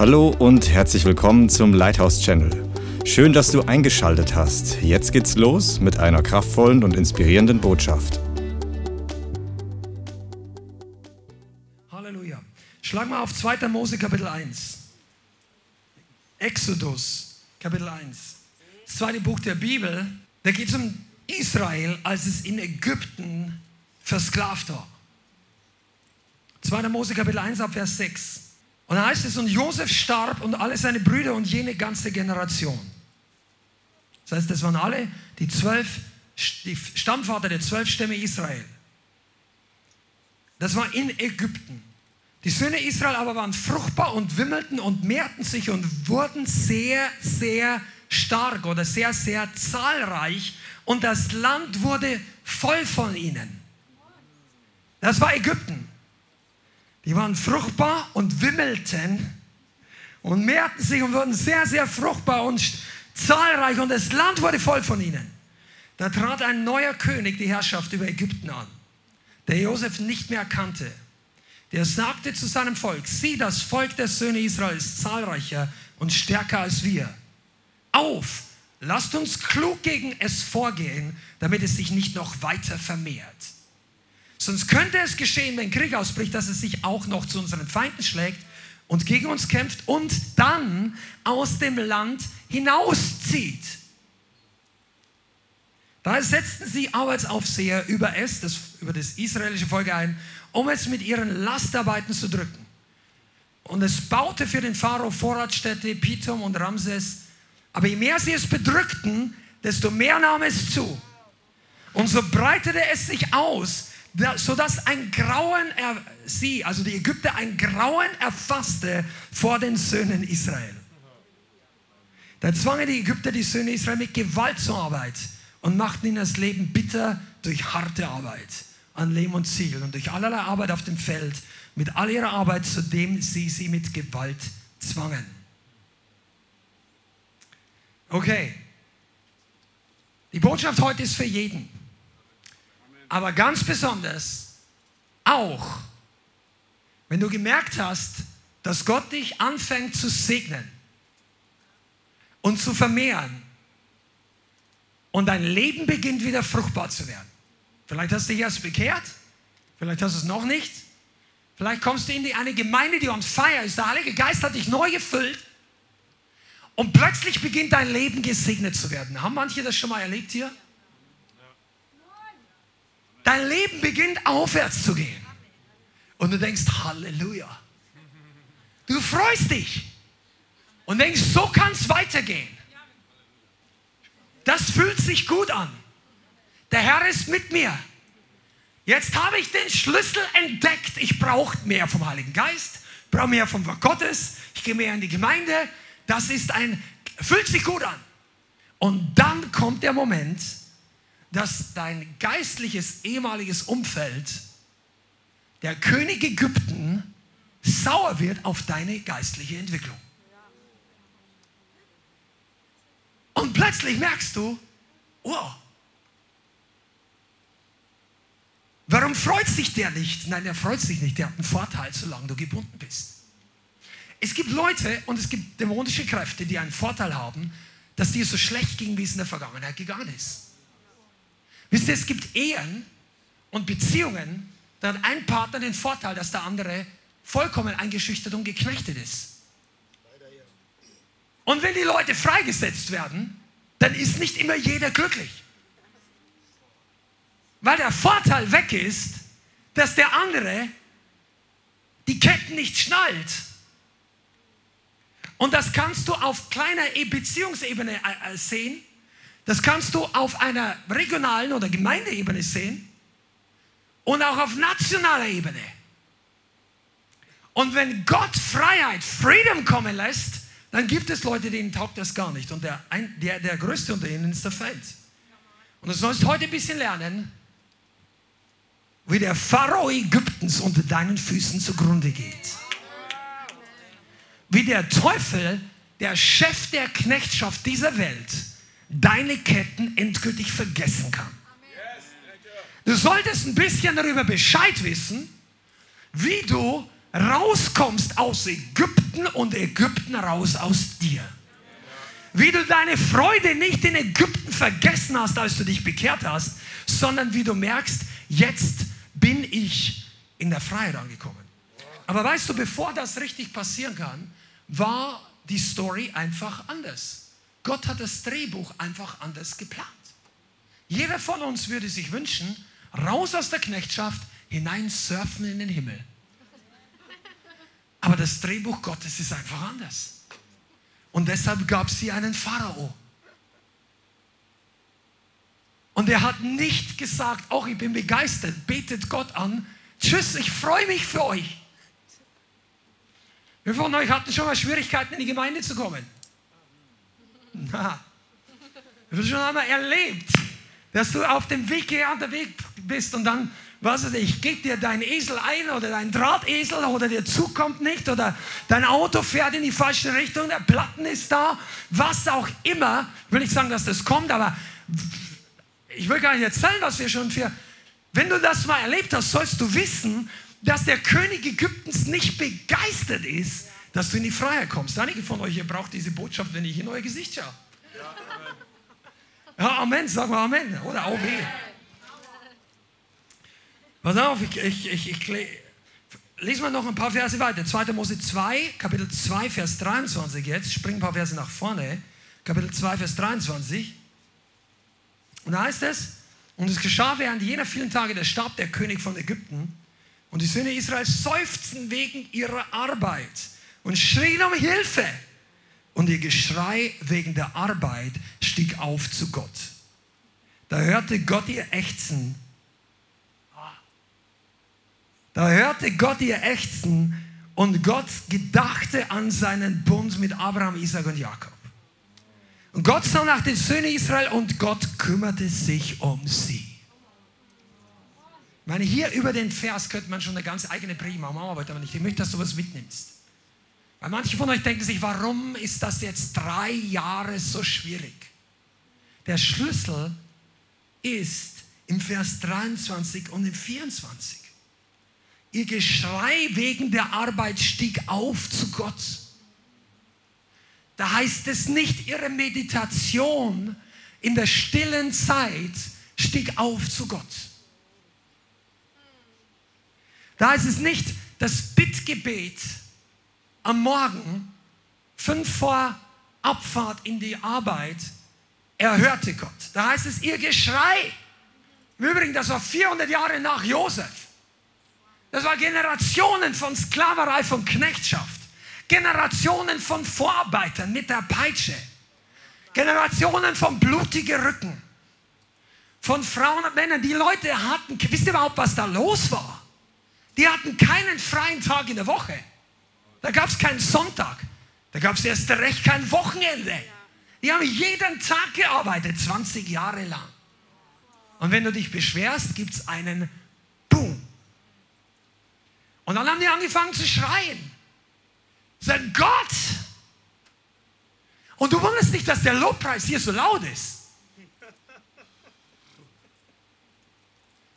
Hallo und herzlich willkommen zum Lighthouse Channel. Schön, dass du eingeschaltet hast. Jetzt geht's los mit einer kraftvollen und inspirierenden Botschaft. Halleluja. Schlag mal auf 2. Mose Kapitel 1. Exodus Kapitel 1. Das zweite Buch der Bibel. Da geht es um Israel, als es in Ägypten versklavt war. 2. Mose Kapitel 1 ab Vers 6. Und da heißt es, und Josef starb und alle seine Brüder und jene ganze Generation. Das heißt, das waren alle die zwölf, die Stammvater der zwölf Stämme Israel. Das war in Ägypten. Die Söhne Israel aber waren fruchtbar und wimmelten und mehrten sich und wurden sehr, sehr stark oder sehr, sehr zahlreich und das Land wurde voll von ihnen. Das war Ägypten. Die waren fruchtbar und wimmelten und mehrten sich und wurden sehr, sehr fruchtbar und zahlreich und das Land wurde voll von ihnen. Da trat ein neuer König die Herrschaft über Ägypten an, der Josef nicht mehr kannte. Der sagte zu seinem Volk, sieh, das Volk der Söhne Israel ist zahlreicher und stärker als wir. Auf, lasst uns klug gegen es vorgehen, damit es sich nicht noch weiter vermehrt. Sonst könnte es geschehen, wenn Krieg ausbricht, dass es sich auch noch zu unseren Feinden schlägt und gegen uns kämpft und dann aus dem Land hinauszieht. Daher setzten sie Arbeitsaufseher über es, das, über das israelische Volk ein, um es mit ihren Lastarbeiten zu drücken. Und es baute für den Pharao Vorratsstädte, Pithom und Ramses. Aber je mehr sie es bedrückten, desto mehr nahm es zu. Und so breitete es sich aus, sodass ein Grauen er, sie, also die Ägypter, ein Grauen erfasste vor den Söhnen Israel. Da zwangen die Ägypter die Söhne Israel mit Gewalt zur Arbeit und machten ihnen das Leben bitter durch harte Arbeit an Lehm und Ziel und durch allerlei Arbeit auf dem Feld, mit all ihrer Arbeit, zu dem sie sie mit Gewalt zwangen. Okay. Die Botschaft heute ist für jeden aber ganz besonders auch, wenn du gemerkt hast, dass Gott dich anfängt zu segnen und zu vermehren und dein Leben beginnt wieder fruchtbar zu werden. Vielleicht hast du dich erst bekehrt, vielleicht hast du es noch nicht. Vielleicht kommst du in die, eine Gemeinde, die on fire ist. Der Heilige Geist hat dich neu gefüllt und plötzlich beginnt dein Leben gesegnet zu werden. Haben manche das schon mal erlebt hier? Dein Leben beginnt aufwärts zu gehen. Und du denkst, Halleluja. Du freust dich und denkst, so kann es weitergehen. Das fühlt sich gut an. Der Herr ist mit mir. Jetzt habe ich den Schlüssel entdeckt. Ich brauche mehr vom Heiligen Geist, brauche mehr vom Wort Gottes. Ich gehe mehr in die Gemeinde. Das ist ein, fühlt sich gut an. Und dann kommt der Moment, dass dein geistliches ehemaliges Umfeld, der König Ägypten, sauer wird auf deine geistliche Entwicklung. Und plötzlich merkst du, wow, warum freut sich der nicht? Nein, der freut sich nicht, der hat einen Vorteil, solange du gebunden bist. Es gibt Leute und es gibt dämonische Kräfte, die einen Vorteil haben, dass dir so schlecht ging, wie es in der Vergangenheit gegangen ist. Wisst ihr, es gibt Ehen und Beziehungen, da hat ein Partner den Vorteil, dass der andere vollkommen eingeschüchtert und geknechtet ist. Und wenn die Leute freigesetzt werden, dann ist nicht immer jeder glücklich. Weil der Vorteil weg ist, dass der andere die Ketten nicht schnallt. Und das kannst du auf kleiner Beziehungsebene äh, äh, sehen. Das kannst du auf einer regionalen oder Gemeindeebene sehen und auch auf nationaler Ebene. Und wenn Gott Freiheit, Freedom kommen lässt, dann gibt es Leute, denen taugt das gar nicht. Und der, der, der größte unter ihnen ist der Feind. Und du sollst heute ein bisschen lernen, wie der Pharao Ägyptens unter deinen Füßen zugrunde geht. Wie der Teufel, der Chef der Knechtschaft dieser Welt, deine Ketten endgültig vergessen kann. Du solltest ein bisschen darüber Bescheid wissen, wie du rauskommst aus Ägypten und Ägypten raus aus dir. Wie du deine Freude nicht in Ägypten vergessen hast, als du dich bekehrt hast, sondern wie du merkst, jetzt bin ich in der Freiheit angekommen. Aber weißt du, bevor das richtig passieren kann, war die Story einfach anders. Gott hat das Drehbuch einfach anders geplant. Jeder von uns würde sich wünschen, raus aus der Knechtschaft, hinein surfen in den Himmel. Aber das Drehbuch Gottes ist einfach anders. Und deshalb gab es hier einen Pharao. Und er hat nicht gesagt, auch ich bin begeistert, betet Gott an, tschüss, ich freue mich für euch. Wer von euch hatten schon mal Schwierigkeiten, in die Gemeinde zu kommen? Na, wir haben schon einmal erlebt, dass du auf dem Weg unterwegs bist und dann, was weiß ich, geht dir dein Esel ein oder dein Drahtesel oder der Zug kommt nicht oder dein Auto fährt in die falsche Richtung, der Platten ist da, was auch immer. Will ich sagen, dass das kommt, aber ich will gar nicht erzählen, was wir schon für. Wenn du das mal erlebt hast, sollst du wissen, dass der König Ägyptens nicht begeistert ist, dass du in die Freiheit kommst. Einige von euch, ihr braucht diese Botschaft, wenn ich in euer Gesicht schaue. Ja, Amen, sagen wir Amen. Oder auch weh. Pass auf, ich, ich, ich, ich lese mal noch ein paar Verse weiter. 2. Mose 2, Kapitel 2, Vers 23 jetzt. Spring ein paar Verse nach vorne. Kapitel 2, Vers 23. Und da heißt es, und es geschah während jener vielen Tage, der starb der König von Ägypten. Und die Söhne Israels seufzten wegen ihrer Arbeit und schrien um Hilfe. Und ihr Geschrei wegen der Arbeit stieg auf zu Gott. Da hörte Gott ihr Ächzen. Da hörte Gott ihr Ächzen und Gott gedachte an seinen Bund mit Abraham, Isaac und Jakob. Und Gott sah nach den Söhnen Israel und Gott kümmerte sich um sie. Ich meine, hier über den Vers könnte man schon eine ganz eigene Predigt machen, aber. Ich möchte, dass du was mitnimmst. Weil manche von euch denken sich, warum ist das jetzt drei Jahre so schwierig? Der Schlüssel ist im Vers 23 und im 24. Ihr Geschrei wegen der Arbeit stieg auf zu Gott. Da heißt es nicht, ihre Meditation in der stillen Zeit stieg auf zu Gott. Da heißt es nicht, das Bittgebet am Morgen, fünf vor Abfahrt in die Arbeit, erhörte Gott. Da heißt es, ihr Geschrei. Im Übrigen, das war 400 Jahre nach Josef. Das war Generationen von Sklaverei, von Knechtschaft. Generationen von Vorarbeitern mit der Peitsche. Generationen von blutigen Rücken. Von Frauen und Männern. Die Leute hatten, wisst ihr überhaupt, was da los war? Die hatten keinen freien Tag in der Woche. Da gab es keinen Sonntag. Da gab es erst recht kein Wochenende. Die haben jeden Tag gearbeitet, 20 Jahre lang. Und wenn du dich beschwerst, gibt es einen Boom. Und dann haben die angefangen zu schreien. Sagen, Gott! Und du wunderst nicht, dass der Lobpreis hier so laut ist.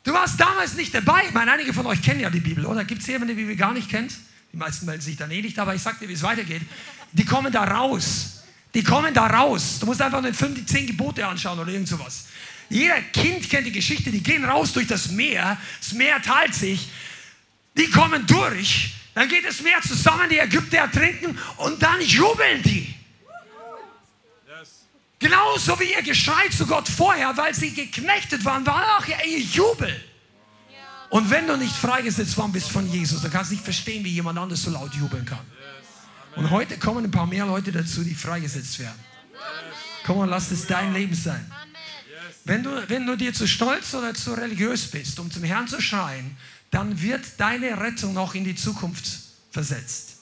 Du warst damals nicht dabei. Ich meine, einige von euch kennen ja die Bibel, oder? Gibt es jemanden, der die Bibel gar nicht kennt? Die meisten melden sich dann eh nicht, aber ich sag dir, wie es weitergeht. Die kommen da raus. Die kommen da raus. Du musst einfach nur fünf, die zehn Gebote anschauen oder irgend sowas. Jeder Kind kennt die Geschichte, die gehen raus durch das Meer, das Meer teilt sich, die kommen durch, dann geht das Meer zusammen, die Ägypter ertrinken und dann jubeln die. Genauso wie ihr Geschrei zu Gott vorher, weil sie geknechtet waren, war auch ihr Jubel. Und wenn du nicht freigesetzt worden bist von Jesus, dann kannst du nicht verstehen, wie jemand anderes so laut jubeln kann. Und heute kommen ein paar mehr Leute dazu, die freigesetzt werden. Komm und lass es dein Leben sein. Wenn du, wenn du dir zu stolz oder zu religiös bist, um zum Herrn zu schreien, dann wird deine Rettung noch in die Zukunft versetzt.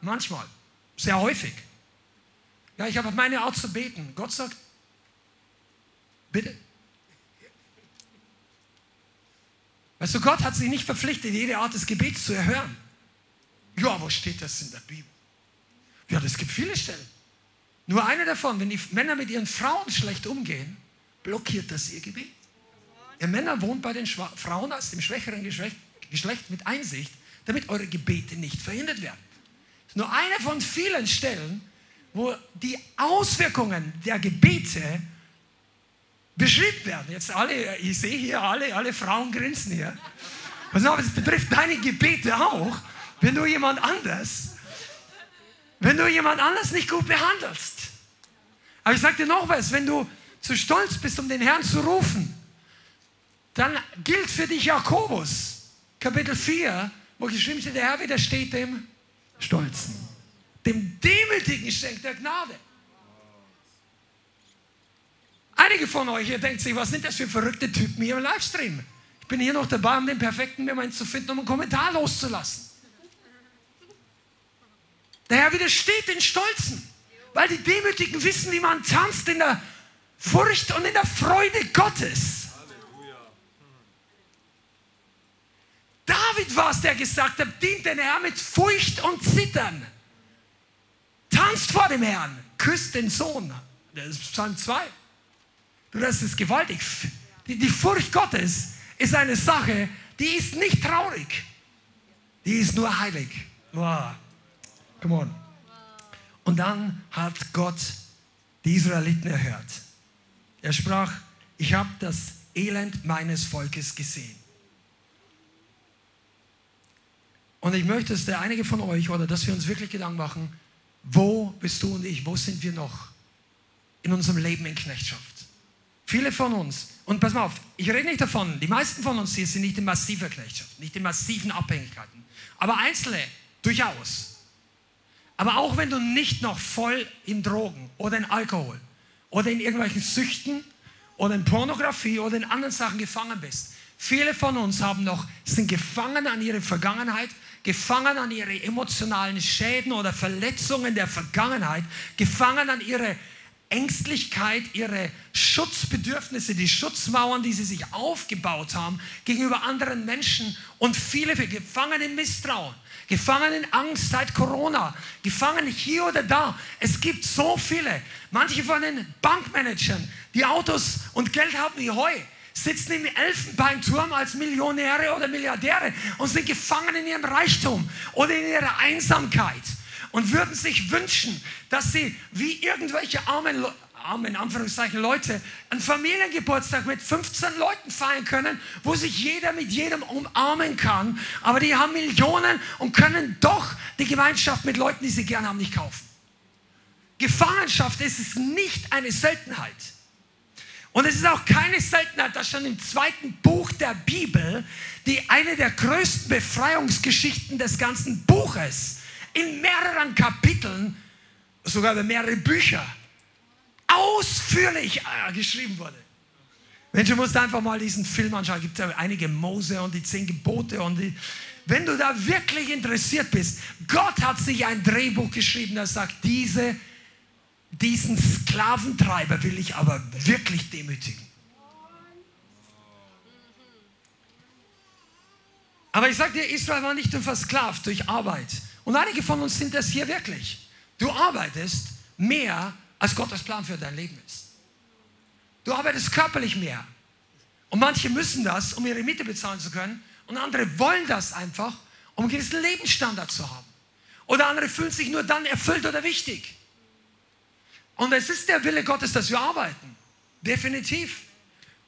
Manchmal, sehr häufig. Ja, ich habe meine Art zu beten. Gott sagt, bitte, Weißt du, Gott hat sich nicht verpflichtet, jede Art des Gebets zu erhören. Ja, wo steht das in der Bibel? Ja, es gibt viele Stellen. Nur eine davon, wenn die Männer mit ihren Frauen schlecht umgehen, blockiert das ihr Gebet. Ihr Männer wohnt bei den Schwa Frauen aus dem schwächeren Geschlecht, Geschlecht mit Einsicht, damit eure Gebete nicht verhindert werden. Das ist nur eine von vielen Stellen, wo die Auswirkungen der Gebete beschrieben werden. Jetzt alle, ich sehe hier alle, alle Frauen grinsen hier. Pass auf, es betrifft deine Gebete auch, wenn du jemand anders, wenn du jemand anders nicht gut behandelst. Aber ich sage dir noch was, wenn du zu stolz bist, um den Herrn zu rufen, dann gilt für dich Jakobus, Kapitel 4, wo geschrieben steht, der Herr widersteht dem Stolzen. Dem Demütigen schenkt er Gnade. Einige von euch, ihr denkt sich, was sind das für verrückte Typen hier im Livestream? Ich bin hier noch dabei, um den perfekten Moment zu finden, um einen Kommentar loszulassen. Der Herr widersteht den Stolzen, weil die Demütigen wissen, wie man tanzt in der Furcht und in der Freude Gottes. David war es, der gesagt hat, dient den Herrn mit Furcht und Zittern. Tanzt vor dem Herrn, küsst den Sohn. Das ist Psalm 2. Das ist gewaltig. Die, die Furcht Gottes ist eine Sache, die ist nicht traurig. Die ist nur heilig. Wow. Come on. Und dann hat Gott die Israeliten erhört. Er sprach, ich habe das Elend meines Volkes gesehen. Und ich möchte, dass der einige von euch oder dass wir uns wirklich Gedanken machen, wo bist du und ich, wo sind wir noch in unserem Leben in Knechtschaft? Viele von uns, und pass mal auf, ich rede nicht davon, die meisten von uns hier sind nicht in massiver Knechtschaft, nicht in massiven Abhängigkeiten, aber Einzelne durchaus. Aber auch wenn du nicht noch voll in Drogen oder in Alkohol oder in irgendwelchen Süchten oder in Pornografie oder in anderen Sachen gefangen bist, viele von uns haben noch, sind gefangen an ihre Vergangenheit, gefangen an ihre emotionalen Schäden oder Verletzungen der Vergangenheit, gefangen an ihre Ängstlichkeit, ihre Schutzbedürfnisse, die Schutzmauern, die sie sich aufgebaut haben gegenüber anderen Menschen und viele gefangen in Misstrauen, gefangen in Angst seit Corona, gefangen hier oder da. Es gibt so viele. Manche von den Bankmanagern, die Autos und Geld haben wie Heu, sitzen im Elfenbeinturm als Millionäre oder Milliardäre und sind gefangen in ihrem Reichtum oder in ihrer Einsamkeit und würden sich wünschen, dass sie wie irgendwelche armen, armen Anführungszeichen Leute einen Familiengeburtstag mit 15 Leuten feiern können, wo sich jeder mit jedem umarmen kann, aber die haben Millionen und können doch die Gemeinschaft mit Leuten, die sie gerne haben, nicht kaufen. Gefangenschaft ist es nicht eine Seltenheit. Und es ist auch keine Seltenheit, dass schon im zweiten Buch der Bibel, die eine der größten Befreiungsgeschichten des ganzen Buches, in mehreren Kapiteln, sogar mehrere Bücher, ausführlich äh, geschrieben wurde. Mensch, du musst einfach mal diesen Film anschauen. Es gibt ja einige Mose und die zehn Gebote und die, wenn du da wirklich interessiert bist, Gott hat sich ein Drehbuch geschrieben, das sagt, diese diesen Sklaventreiber will ich aber wirklich demütigen. Aber ich sage dir, Israel war nicht nur versklavt durch Arbeit. Und einige von uns sind das hier wirklich. Du arbeitest mehr, als Gottes Plan für dein Leben ist. Du arbeitest körperlich mehr. Und manche müssen das, um ihre Miete bezahlen zu können. Und andere wollen das einfach, um einen gewissen Lebensstandard zu haben. Oder andere fühlen sich nur dann erfüllt oder wichtig. Und es ist der Wille Gottes, dass wir arbeiten. Definitiv.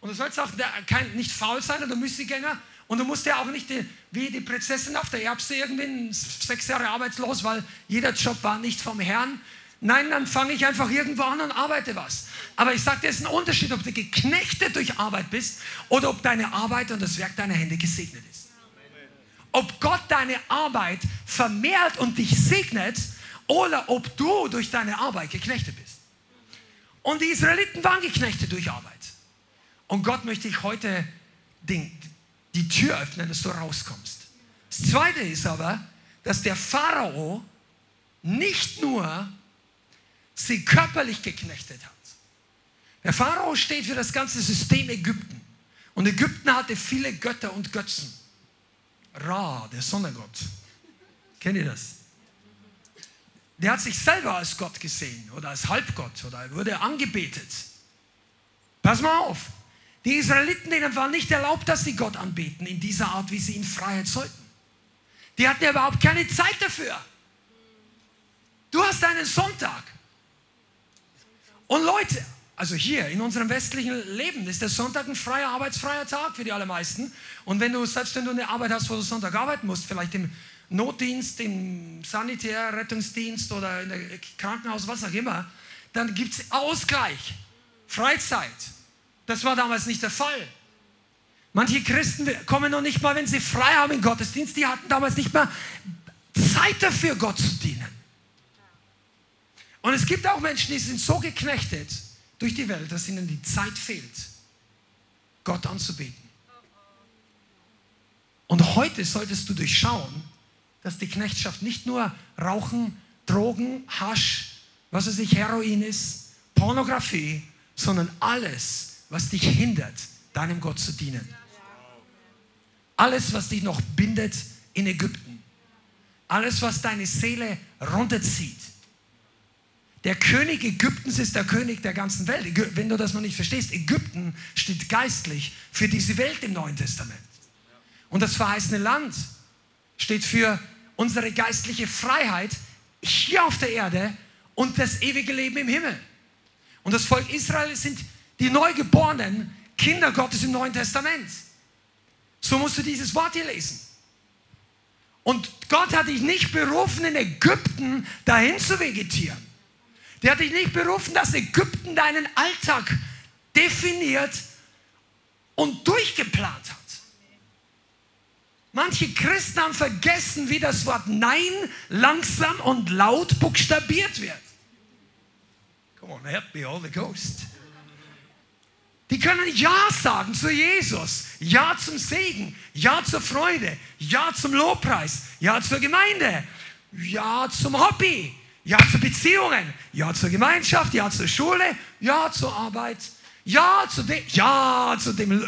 Und du sollst auch kein, nicht faul sein oder Müßiggänger. Und du musst ja auch nicht die, wie die Prinzessin auf der Erbse irgendwie sechs Jahre arbeitslos, weil jeder Job war nicht vom Herrn. Nein, dann fange ich einfach irgendwo an und arbeite was. Aber ich sage dir, es ist ein Unterschied, ob du geknechtet durch Arbeit bist oder ob deine Arbeit und das Werk deiner Hände gesegnet ist. Ob Gott deine Arbeit vermehrt und dich segnet oder ob du durch deine Arbeit geknechtet bist. Und die Israeliten waren Geknechte durch Arbeit. Und Gott möchte ich heute den, die Tür öffnen, dass du rauskommst. Das Zweite ist aber, dass der Pharao nicht nur sie körperlich geknechtet hat. Der Pharao steht für das ganze System Ägypten. Und Ägypten hatte viele Götter und Götzen. Ra, der Sonnengott. Kennt ihr das? Der hat sich selber als Gott gesehen oder als Halbgott oder wurde angebetet. Pass mal auf. Die Israeliten, denen war nicht erlaubt, dass sie Gott anbeten in dieser Art, wie sie in Freiheit sollten. Die hatten ja überhaupt keine Zeit dafür. Du hast einen Sonntag. Und Leute, also hier in unserem westlichen Leben ist der Sonntag ein freier, arbeitsfreier Tag für die allermeisten. Und wenn du, selbst wenn du eine Arbeit hast, wo du Sonntag arbeiten musst, vielleicht im Notdienst, im Sanitär, Rettungsdienst oder der Krankenhaus, was auch immer, dann gibt es Ausgleich, Freizeit. Das war damals nicht der Fall. Manche Christen kommen noch nicht mal, wenn sie frei haben im Gottesdienst, die hatten damals nicht mal Zeit dafür, Gott zu dienen. Und es gibt auch Menschen, die sind so geknechtet durch die Welt, dass ihnen die Zeit fehlt, Gott anzubeten. Und heute solltest du durchschauen, dass die Knechtschaft nicht nur Rauchen, Drogen, Hasch, was weiß ich, Heroin ist, Pornografie, sondern alles, was dich hindert, deinem Gott zu dienen. Alles, was dich noch bindet in Ägypten. Alles, was deine Seele runterzieht. Der König Ägyptens ist der König der ganzen Welt. Wenn du das noch nicht verstehst, Ägypten steht geistlich für diese Welt im Neuen Testament. Und das verheißene Land steht für unsere geistliche Freiheit hier auf der Erde und das ewige Leben im Himmel. Und das Volk Israel sind die neugeborenen Kinder Gottes im Neuen Testament. So musst du dieses Wort hier lesen. Und Gott hat dich nicht berufen, in Ägypten dahin zu vegetieren. Der hat dich nicht berufen, dass Ägypten deinen Alltag definiert und durchgeplant hat. Manche Christen haben vergessen, wie das Wort Nein langsam und laut buchstabiert wird. Come on, help me, Holy Ghost. Die können Ja sagen zu Jesus, Ja zum Segen, Ja zur Freude, Ja zum Lobpreis, Ja zur Gemeinde, Ja zum Hobby, Ja zu Beziehungen, Ja zur Gemeinschaft, Ja zur Schule, Ja zur Arbeit, Ja zu dem, Ja zu dem,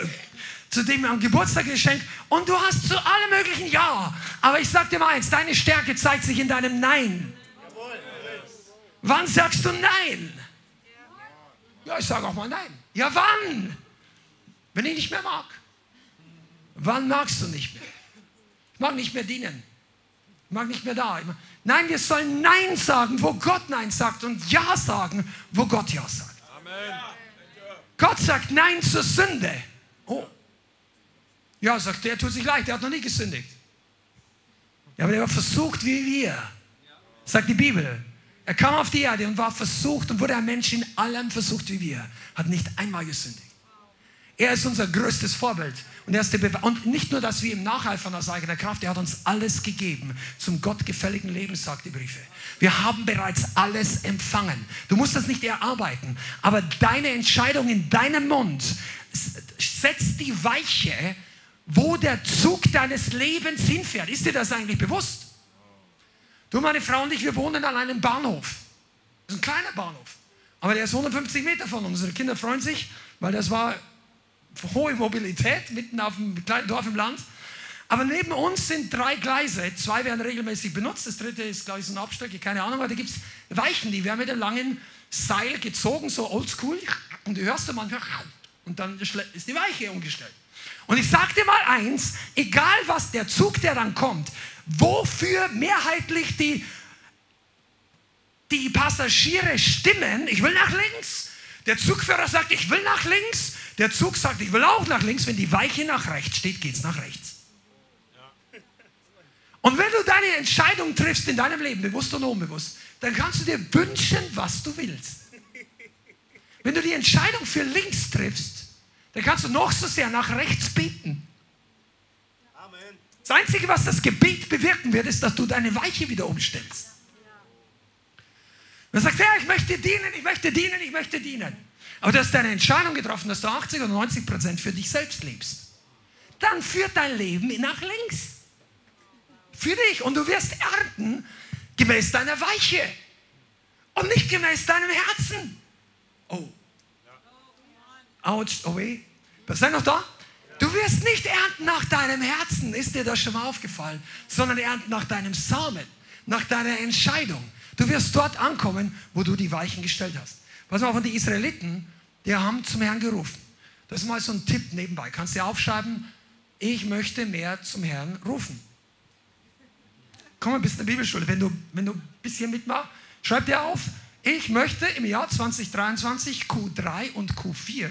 zu dem am Geburtstag geschenkt und du hast zu allem möglichen Ja. Aber ich sag dir mal eins, deine Stärke zeigt sich in deinem Nein. Wann sagst du Nein? Ja, ich sage auch mal Nein. Ja, wann? Wenn ich nicht mehr mag. Wann magst du nicht mehr? Ich mag nicht mehr dienen. Ich mag nicht mehr da. Nein, wir sollen Nein sagen, wo Gott Nein sagt und Ja sagen, wo Gott Ja sagt. Amen. Gott sagt Nein zur Sünde. Oh. Ja, sagt der, tut sich leicht, der hat noch nie gesündigt. Ja, aber der war versucht wie wir, sagt die Bibel. Er kam auf die Erde und war versucht und wurde ein Mensch in allem versucht wie wir. Hat nicht einmal gesündigt. Er ist unser größtes Vorbild. Und, er ist der Be und nicht nur, dass wir ihm nacheifern aus eigener Kraft, er hat uns alles gegeben zum gottgefälligen Leben, sagt die Briefe. Wir haben bereits alles empfangen. Du musst das nicht erarbeiten, aber deine Entscheidung in deinem Mund setzt die Weiche, wo der Zug deines Lebens hinfährt. Ist dir das eigentlich bewusst? Du, meine Frau und ich, wir wohnen an einem Bahnhof. Das ist ein kleiner Bahnhof. Aber der ist 150 Meter von uns. Unsere Kinder freuen sich, weil das war hohe Mobilität mitten auf einem kleinen Dorf im Land. Aber neben uns sind drei Gleise. Zwei werden regelmäßig benutzt. Das dritte ist, glaube ich, so eine Abstrecke, keine Ahnung. Aber da gibt es Weichen, die werden mit einem langen Seil gezogen, so oldschool. Und du hörst du manchmal, und dann ist die Weiche umgestellt. Und ich sage dir mal eins, egal was der Zug, der dann kommt, wofür mehrheitlich die, die Passagiere stimmen. Ich will nach links. Der Zugführer sagt, ich will nach links. Der Zug sagt, ich will auch nach links. Wenn die Weiche nach rechts steht, geht es nach rechts. Und wenn du deine Entscheidung triffst in deinem Leben, bewusst und unbewusst, dann kannst du dir wünschen, was du willst. Wenn du die Entscheidung für links triffst, dann kannst du noch so sehr nach rechts beten. Das Einzige, was das Gebet bewirken wird, ist, dass du deine Weiche wieder umstellst. Du sagst, ja, ich möchte dienen, ich möchte dienen, ich möchte dienen. Aber du hast deine Entscheidung getroffen, dass du 80 oder 90 Prozent für dich selbst lebst. Dann führt dein Leben nach links. Für dich. Und du wirst ernten gemäß deiner Weiche. Und nicht gemäß deinem Herzen. Oh. Autsch, oh weh. Seid noch da? Du wirst nicht ernten nach deinem Herzen, ist dir das schon mal aufgefallen, sondern ernten nach deinem Samen, nach deiner Entscheidung. Du wirst dort ankommen, wo du die Weichen gestellt hast. Was mal von den Israeliten, die haben zum Herrn gerufen. Das ist mal so ein Tipp nebenbei. Kannst du aufschreiben, ich möchte mehr zum Herrn rufen. Komm mal bis in der Bibelschule. Wenn du, wenn du ein bisschen mitmachst, schreib dir auf, ich möchte im Jahr 2023 Q3 und Q4,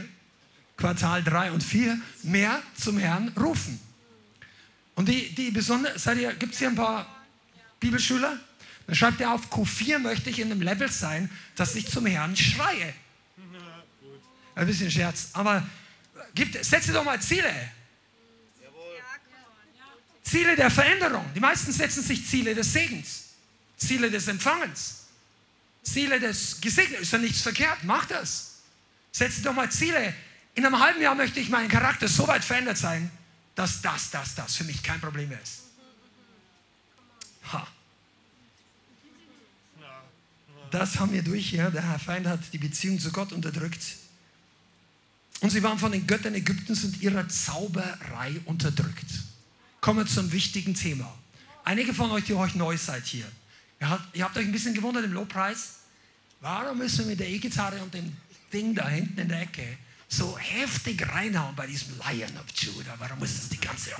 Quartal 3 und 4, mehr zum Herrn rufen. Und die, die ihr, gibt es hier ein paar Bibelschüler? Dann schreibt ihr auf, Q4 möchte ich in einem Level sein, dass ich zum Herrn schreie. Ein bisschen Scherz, aber gibt, setze doch mal Ziele. Ziele der Veränderung. Die meisten setzen sich Ziele des Segens, Ziele des Empfangens, Ziele des Gesegneten. Ist ja nichts verkehrt, mach das. Setze doch mal Ziele. In einem halben Jahr möchte ich meinen Charakter so weit verändert sein, dass das, das, das für mich kein Problem mehr ist. Ha. Das haben wir durch hier. Der Herr Feind hat die Beziehung zu Gott unterdrückt. Und sie waren von den Göttern Ägyptens und ihrer Zauberei unterdrückt. Kommen wir zum wichtigen Thema. Einige von euch, die euch neu seid hier, ihr habt, ihr habt euch ein bisschen gewundert im Lobpreis. Warum müssen wir mit der E-Gitarre und dem Ding da hinten in der Ecke so heftig reinhauen bei diesem Lion of Judah? Warum muss das die ganze.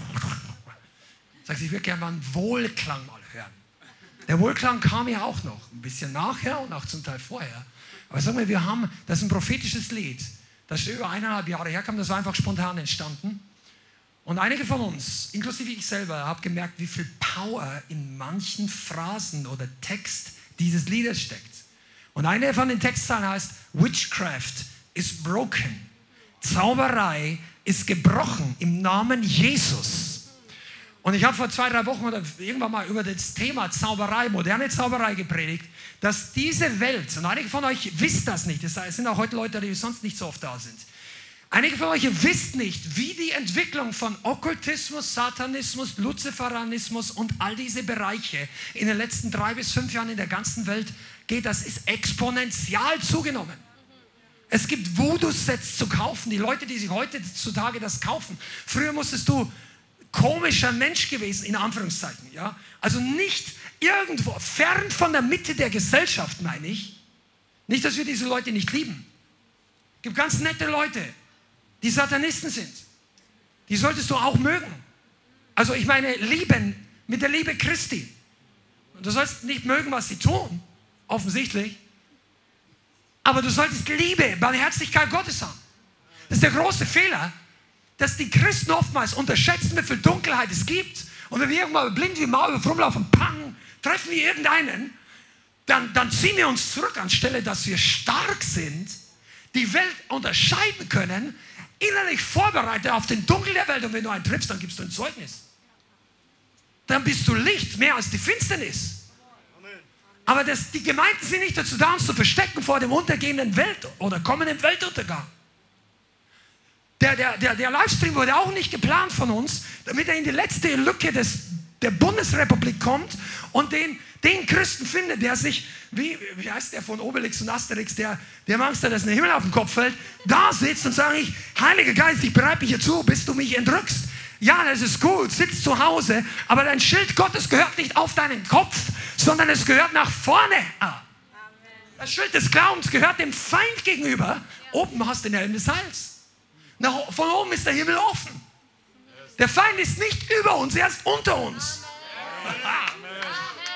Sagt, ich würde gerne mal einen Wohlklang mal hören. Der Wohlklang kam ja auch noch, ein bisschen nachher und auch zum Teil vorher. Aber sagen wir, wir haben, das ist ein prophetisches Lied, das ist über eineinhalb Jahre herkam, das war einfach spontan entstanden. Und einige von uns, inklusive ich selber, haben gemerkt, wie viel Power in manchen Phrasen oder Text dieses Liedes steckt. Und eine von den Textzeilen heißt, Witchcraft is broken. Zauberei ist gebrochen im Namen Jesus. Und ich habe vor zwei, drei Wochen oder irgendwann mal über das Thema Zauberei, moderne Zauberei gepredigt, dass diese Welt, und einige von euch wissen das nicht, es sind auch heute Leute, die sonst nicht so oft da sind, einige von euch wisst nicht, wie die Entwicklung von Okkultismus, Satanismus, Luziferanismus und all diese Bereiche in den letzten drei bis fünf Jahren in der ganzen Welt geht. Das ist exponentiell zugenommen. Es gibt Voodoo-Sets zu kaufen. Die Leute, die sich heutzutage das kaufen. Früher musstest du komischer Mensch gewesen, in Anführungszeichen. Ja? Also nicht irgendwo, fern von der Mitte der Gesellschaft, meine ich. Nicht, dass wir diese Leute nicht lieben. Es gibt ganz nette Leute, die Satanisten sind. Die solltest du auch mögen. Also ich meine, lieben mit der Liebe Christi. Du sollst nicht mögen, was sie tun, offensichtlich. Aber du solltest Liebe, Barmherzigkeit Gottes haben. Das ist der große Fehler, dass die Christen oftmals unterschätzen, wie viel Dunkelheit es gibt. Und wenn wir irgendwann blind wie Maul rumlaufen, pang, treffen wir irgendeinen, dann, dann ziehen wir uns zurück, anstelle dass wir stark sind, die Welt unterscheiden können, innerlich vorbereitet auf den Dunkel der Welt. Und wenn du einen triffst, dann gibst du ein Zeugnis. Dann bist du Licht, mehr als die Finsternis. Aber das, die Gemeinden sind nicht dazu da, uns zu verstecken vor dem untergehenden Welt oder kommenden Weltuntergang. Der, der, der, der Livestream wurde auch nicht geplant von uns, damit er in die letzte Lücke des, der Bundesrepublik kommt und den, den Christen findet, der sich, wie, wie heißt der von Obelix und Asterix, der, der Angst hat, dass ein Himmel auf den Kopf fällt, da sitzt und sagt, ich, Heiliger Geist, ich bereite mich hier zu, bis du mich entrückst. Ja, das ist gut, sitz zu Hause, aber dein Schild Gottes gehört nicht auf deinen Kopf, sondern es gehört nach vorne. Das Schild des Glaubens gehört dem Feind gegenüber. Oben hast du den Helm des Heils. Nach, von oben ist der Himmel offen. Der Feind ist nicht über uns, er ist unter uns.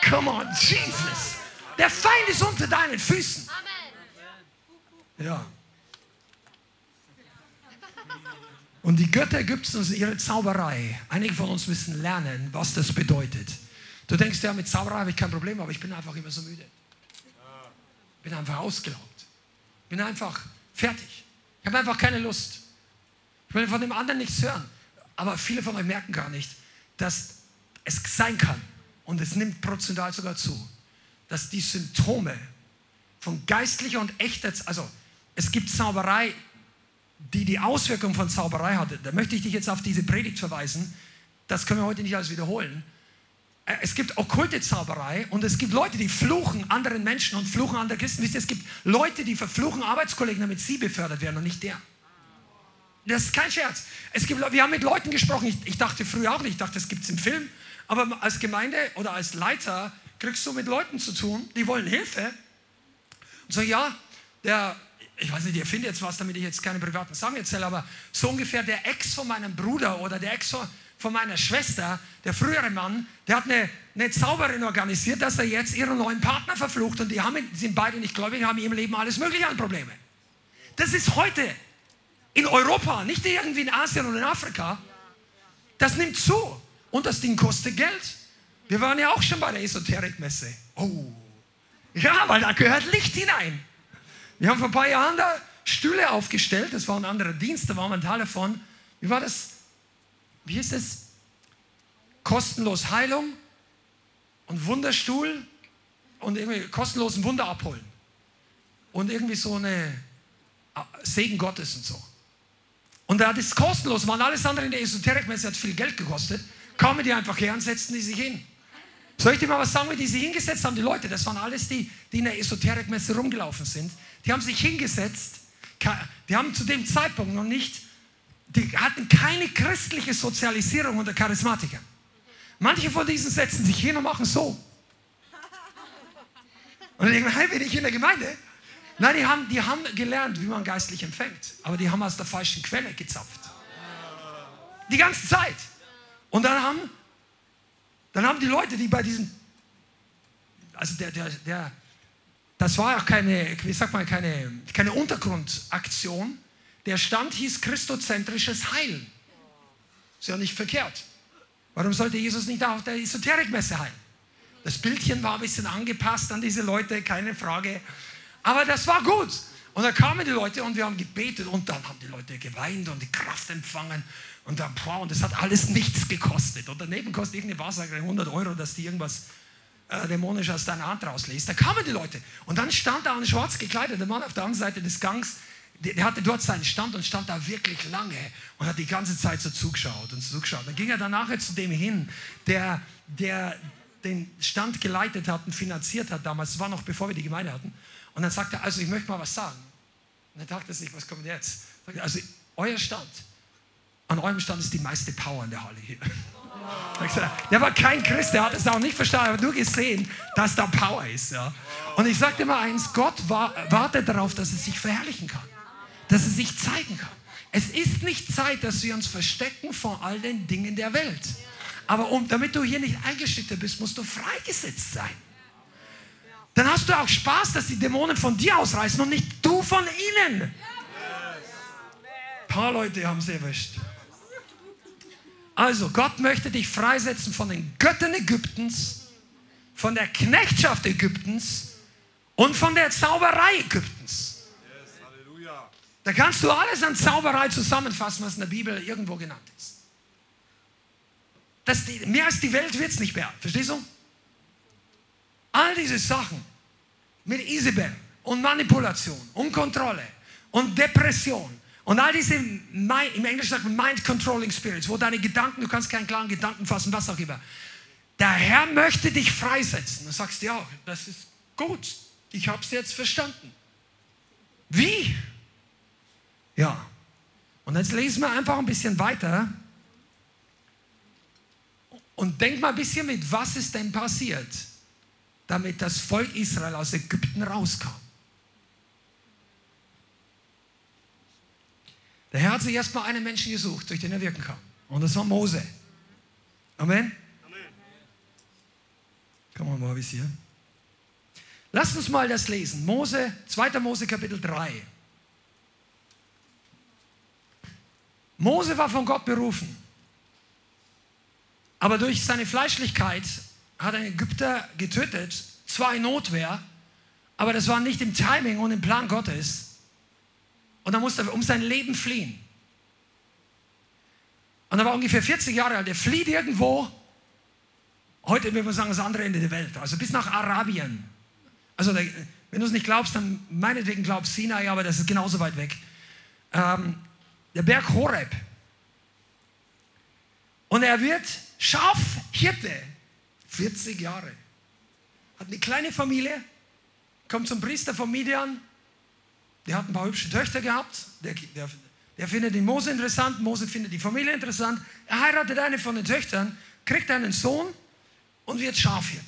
Come on, Jesus. Der Feind ist unter deinen Füßen. Ja. Und die Götter Ägyptens, ihre Zauberei. Einige von uns müssen lernen, was das bedeutet. Du denkst ja, mit Zauberei habe ich kein Problem, aber ich bin einfach immer so müde. Bin einfach ausgelaugt. Bin einfach fertig. Ich habe einfach keine Lust. Ich will von dem anderen nichts hören. Aber viele von euch merken gar nicht, dass es sein kann, und es nimmt prozentual sogar zu, dass die Symptome von geistlicher und echter, also es gibt Zauberei, die die Auswirkung von Zauberei hatte. Da möchte ich dich jetzt auf diese Predigt verweisen. Das können wir heute nicht alles wiederholen. Äh, es gibt okkulte Zauberei und es gibt Leute, die fluchen anderen Menschen und fluchen andere Christen. Wisst ihr, es gibt Leute, die verfluchen Arbeitskollegen, damit sie befördert werden und nicht der. Das ist kein Scherz. Es gibt, wir haben mit Leuten gesprochen, ich, ich dachte früher auch nicht, ich dachte, das gibt es im Film. Aber als Gemeinde oder als Leiter kriegst du mit Leuten zu tun, die wollen Hilfe. Und so, ja, der, ich weiß nicht, ihr findet jetzt was, damit ich jetzt keine privaten Sachen erzähle, aber so ungefähr der Ex von meinem Bruder oder der Ex von, meiner Schwester, der frühere Mann, der hat eine, eine Zauberin organisiert, dass er jetzt ihren neuen Partner verflucht und die haben, sind beide nicht gläubig, haben ihrem Leben alles Mögliche an Probleme. Das ist heute in Europa, nicht irgendwie in Asien oder in Afrika. Das nimmt zu und das Ding kostet Geld. Wir waren ja auch schon bei der Esoterikmesse. Oh, ja, weil da gehört Licht hinein. Wir haben vor ein paar Jahren da Stühle aufgestellt, das war ein anderer Dienst, da war ein Teil davon. Wie war das? Wie hieß das? Kostenlos Heilung und Wunderstuhl und irgendwie kostenlosen Wunder abholen. Und irgendwie so eine äh, Segen Gottes und so. Und da das kostenlos war, alles andere in der Esoterikmesse hat viel Geld gekostet, kamen die einfach her und setzten die sich hin. Soll ich dir mal was sagen, wie die sich hingesetzt haben? Die Leute, das waren alles die, die in der Esoterikmesse rumgelaufen sind. Die haben sich hingesetzt, die haben zu dem Zeitpunkt noch nicht, die hatten keine christliche Sozialisierung unter Charismatikern. Manche von diesen setzen sich hin und machen so. Und dann denken hey, bin ich in der Gemeinde? Nein, die haben, die haben gelernt, wie man geistlich empfängt. Aber die haben aus der falschen Quelle gezapft. Die ganze Zeit. Und dann haben dann haben die Leute, die bei diesem, also der, der, der, das war auch keine, wie sagt man, keine, keine Untergrundaktion. Der Stand hieß christozentrisches Heilen. Ist ja nicht verkehrt. Warum sollte Jesus nicht auf der Esoterikmesse heilen? Das Bildchen war ein bisschen angepasst an diese Leute, keine Frage. Aber das war gut. Und da kamen die Leute und wir haben gebetet und dann haben die Leute geweint und die Kraft empfangen und dann, boah, und das hat alles nichts gekostet. Und daneben kostet irgendeine Wahrsagerin 100 Euro, dass die irgendwas äh, dämonisch aus deiner Hand rauslässt. Da kamen die Leute. Und dann stand da ein schwarz gekleideter Mann auf der anderen Seite des Gangs. Der, hatte dort seinen Stand und stand da wirklich lange und hat die ganze Zeit so zugeschaut und zugeschaut. Dann ging er dann nachher zu dem hin, der, der den Stand geleitet hat und finanziert hat damals. Das war noch bevor wir die Gemeinde hatten. Und dann sagte er, also ich möchte mal was sagen. Und dann dachte sich, was kommt jetzt? Also euer Stand an eurem Stand ist die meiste Power in der Halle hier. Der war kein Christ, der hat es auch nicht verstanden, aber nur gesehen, dass da Power ist. Ja. Und ich sagte immer eins, Gott wartet darauf, dass er sich verherrlichen kann, dass er sich zeigen kann. Es ist nicht Zeit, dass wir uns verstecken vor all den Dingen der Welt. Aber um, damit du hier nicht eingeschüchtert bist, musst du freigesetzt sein. Dann hast du auch Spaß, dass die Dämonen von dir ausreißen und nicht du von ihnen. Ein paar Leute haben sie erwischt. Also, Gott möchte dich freisetzen von den Göttern Ägyptens, von der Knechtschaft Ägyptens und von der Zauberei Ägyptens. Da kannst du alles an Zauberei zusammenfassen, was in der Bibel irgendwo genannt ist. Das, mehr als die Welt wird es nicht mehr. Verstehst du? All diese Sachen mit Isabel und Manipulation und Kontrolle und Depression und all diese, im Englischen sagt man Mind Controlling Spirits, wo deine Gedanken, du kannst keinen klaren Gedanken fassen, was auch immer. Der Herr möchte dich freisetzen. Du sagst ja, das ist gut. Ich habe es jetzt verstanden. Wie? Ja. Und jetzt lesen wir einfach ein bisschen weiter und denk mal ein bisschen mit, was ist denn passiert, damit das Volk Israel aus Ägypten rauskam. Der Herr hat sich erstmal einen Menschen gesucht, durch den er wirken kann. Und das war Mose. Amen. Komm mal, bis hier. Lasst uns mal das lesen. Mose, 2. Mose Kapitel 3. Mose war von Gott berufen. Aber durch seine Fleischlichkeit hat ein Ägypter getötet, zwar in Notwehr, aber das war nicht im Timing und im Plan Gottes. Und dann musste er um sein Leben fliehen. Und er war ungefähr 40 Jahre alt. Er flieht irgendwo, heute würde man sagen, das andere Ende der Welt, also bis nach Arabien. Also, wenn du es nicht glaubst, dann meinetwegen glaubst Sinai, aber das ist genauso weit weg. Ähm, der Berg Horeb. Und er wird Schafhirte. 40 Jahre. Hat eine kleine Familie, kommt zum Priester von Midian, der hat ein paar hübsche Töchter gehabt. Der, der, der findet den Mose interessant. Mose findet die Familie interessant. Er heiratet eine von den Töchtern, kriegt einen Sohn und wird Schafhirte.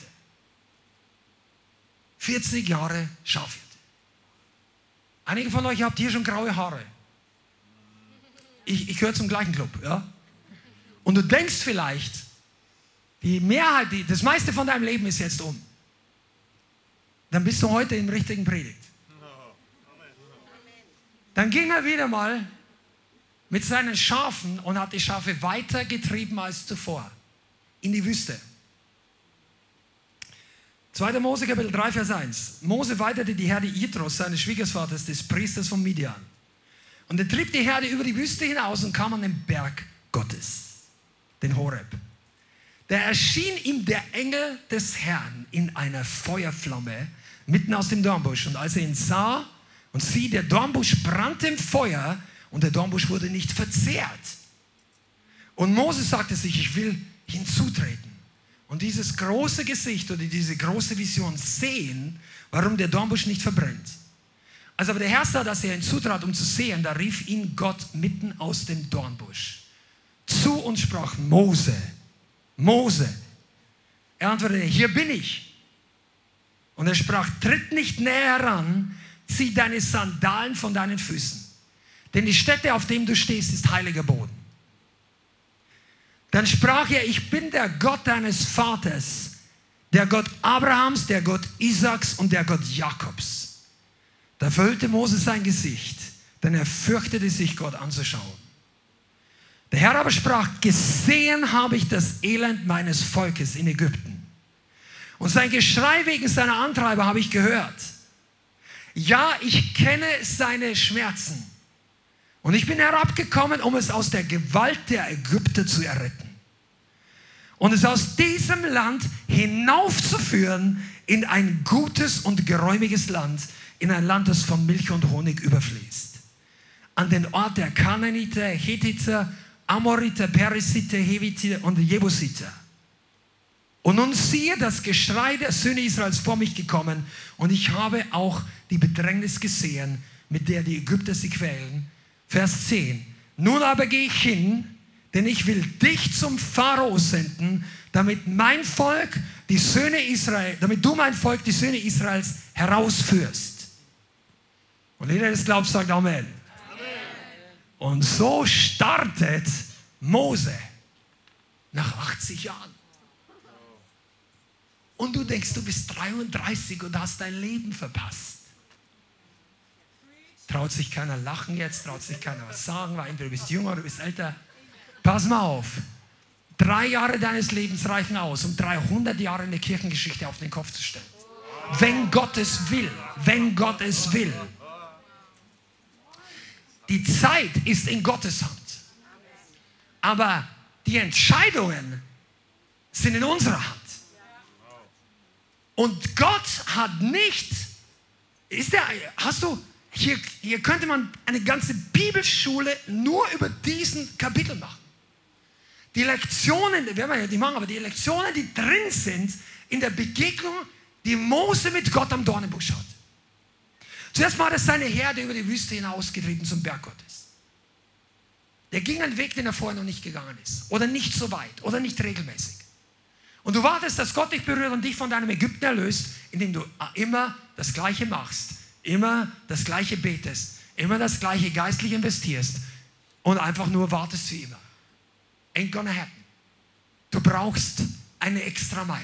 40 Jahre Schafhirte. Einige von euch habt hier schon graue Haare. Ich, ich gehöre zum gleichen Club, ja? und du denkst vielleicht, die Mehrheit, die, das meiste von deinem Leben ist jetzt um, dann bist du heute im richtigen Predigt. Dann ging er wieder mal mit seinen Schafen und hat die Schafe weiter getrieben als zuvor in die Wüste. 2. Mose Kapitel 3, Vers 1. Mose weiterte die Herde Idros, seines Schwiegervaters, des Priesters von Midian. Und er trieb die Herde über die Wüste hinaus und kam an den Berg Gottes, den Horeb. Da erschien ihm der Engel des Herrn in einer Feuerflamme mitten aus dem Dornbusch. Und als er ihn sah und sieh, der Dornbusch brannte im Feuer und der Dornbusch wurde nicht verzehrt. Und Mose sagte sich, ich will hinzutreten und dieses große Gesicht oder diese große Vision sehen, warum der Dornbusch nicht verbrennt. Als aber der Herr sah, dass er hinzutrat, um zu sehen, da rief ihn Gott mitten aus dem Dornbusch zu und sprach, Mose, Mose. Er antwortete, hier bin ich. Und er sprach, tritt nicht näher heran, zieh deine Sandalen von deinen Füßen. Denn die Stätte, auf dem du stehst, ist heiliger Boden. Dann sprach er, ich bin der Gott deines Vaters, der Gott Abrahams, der Gott Isaaks und der Gott Jakobs. Da verhüllte Mose sein Gesicht, denn er fürchtete sich, Gott anzuschauen. Der Herr aber sprach, gesehen habe ich das Elend meines Volkes in Ägypten. Und sein Geschrei wegen seiner Antreiber habe ich gehört. Ja, ich kenne seine Schmerzen. Und ich bin herabgekommen, um es aus der Gewalt der Ägypter zu erretten. Und es aus diesem Land hinaufzuführen in ein gutes und geräumiges Land, in ein Land, das von Milch und Honig überfließt. An den Ort der Kanaaniter, Hethiter, Amoriter, Perisiter, Heviter und Jebusiter. Und nun siehe das Geschrei der Söhne Israels vor mich gekommen und ich habe auch die Bedrängnis gesehen, mit der die Ägypter sie quälen Vers 10. Nun aber gehe ich hin, denn ich will dich zum Pharao senden, damit mein Volk, die Söhne Israel, damit du mein Volk, die Söhne Israels herausführst. Und jeder, der es glaubt, sagt Amen. Amen. Und so startet Mose nach 80 Jahren. Und du denkst, du bist 33 und hast dein Leben verpasst. Traut sich keiner lachen jetzt, traut sich keiner was sagen, weil entweder du bist jünger oder du bist älter. Pass mal auf. Drei Jahre deines Lebens reichen aus, um 300 Jahre in der Kirchengeschichte auf den Kopf zu stellen. Wenn Gott es will, wenn Gott es will. Die Zeit ist in Gottes Hand. Aber die Entscheidungen sind in unserer Hand. Und Gott hat nicht, ist der, hast du, hier, hier könnte man eine ganze Bibelschule nur über diesen Kapitel machen. Die Lektionen, die werden wir ja nicht machen, aber die Lektionen, die drin sind in der Begegnung, die Mose mit Gott am Dornenbusch hat. Zuerst mal hat er seine Herde über die Wüste hinausgetrieben zum Berg Gottes. Der ging einen Weg, den er vorher noch nicht gegangen ist. Oder nicht so weit. Oder nicht regelmäßig. Und du wartest, dass Gott dich berührt und dich von deinem Ägypten erlöst, indem du immer das Gleiche machst immer das Gleiche betest, immer das Gleiche geistlich investierst und einfach nur wartest wie immer. Ain't gonna happen. Du brauchst eine extra Meile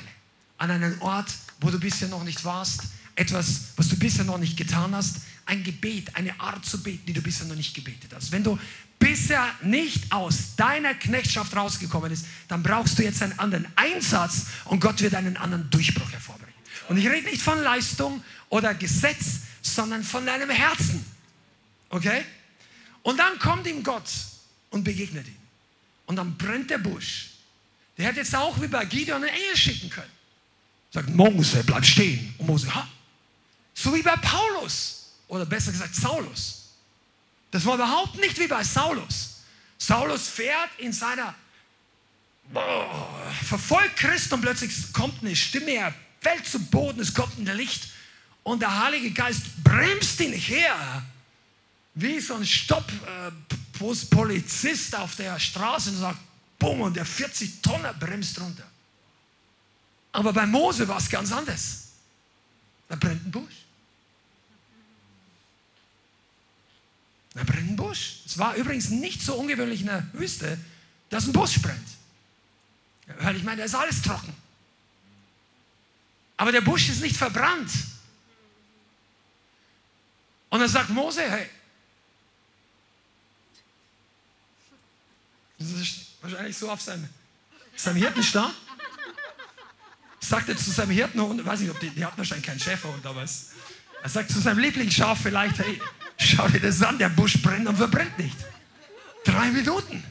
an einen Ort, wo du bisher noch nicht warst, etwas, was du bisher noch nicht getan hast, ein Gebet, eine Art zu beten, die du bisher noch nicht gebetet hast. Wenn du bisher nicht aus deiner Knechtschaft rausgekommen bist, dann brauchst du jetzt einen anderen Einsatz und Gott wird einen anderen Durchbruch hervorbringen. Und ich rede nicht von Leistung oder Gesetz, sondern von deinem Herzen. Okay? Und dann kommt ihm Gott und begegnet ihm. Und dann brennt der Busch. Der hätte jetzt auch wie bei Gideon eine Engel schicken können. Sagt, Mose, bleib stehen. Und Mose, ha. So wie bei Paulus. Oder besser gesagt, Saulus. Das war überhaupt nicht wie bei Saulus. Saulus fährt in seiner, boah, verfolgt Christ und plötzlich kommt eine Stimme, er fällt zu Boden, es kommt ein Licht und der Heilige Geist bremst ihn her, wie so ein Stopp-Polizist äh, auf der Straße und sagt, bumm, und der 40 Tonner bremst runter. Aber bei Mose war es ganz anders. Da brennt ein Busch. Da brennt ein Busch. Es war übrigens nicht so ungewöhnlich in der Wüste, dass ein Busch brennt. Weil ich meine, da ist alles trocken. Aber der Busch ist nicht verbrannt. Und dann sagt Mose, hey, das ist wahrscheinlich so auf seinem, seinem Hirtenstab, sagt er zu seinem Hirten, weiß nicht, ob die, die hatten wahrscheinlich keinen Schäferhund, aber es, er sagt zu seinem Lieblingsschaf vielleicht, hey, schau dir das an, der Busch brennt und verbrennt nicht. Drei Minuten.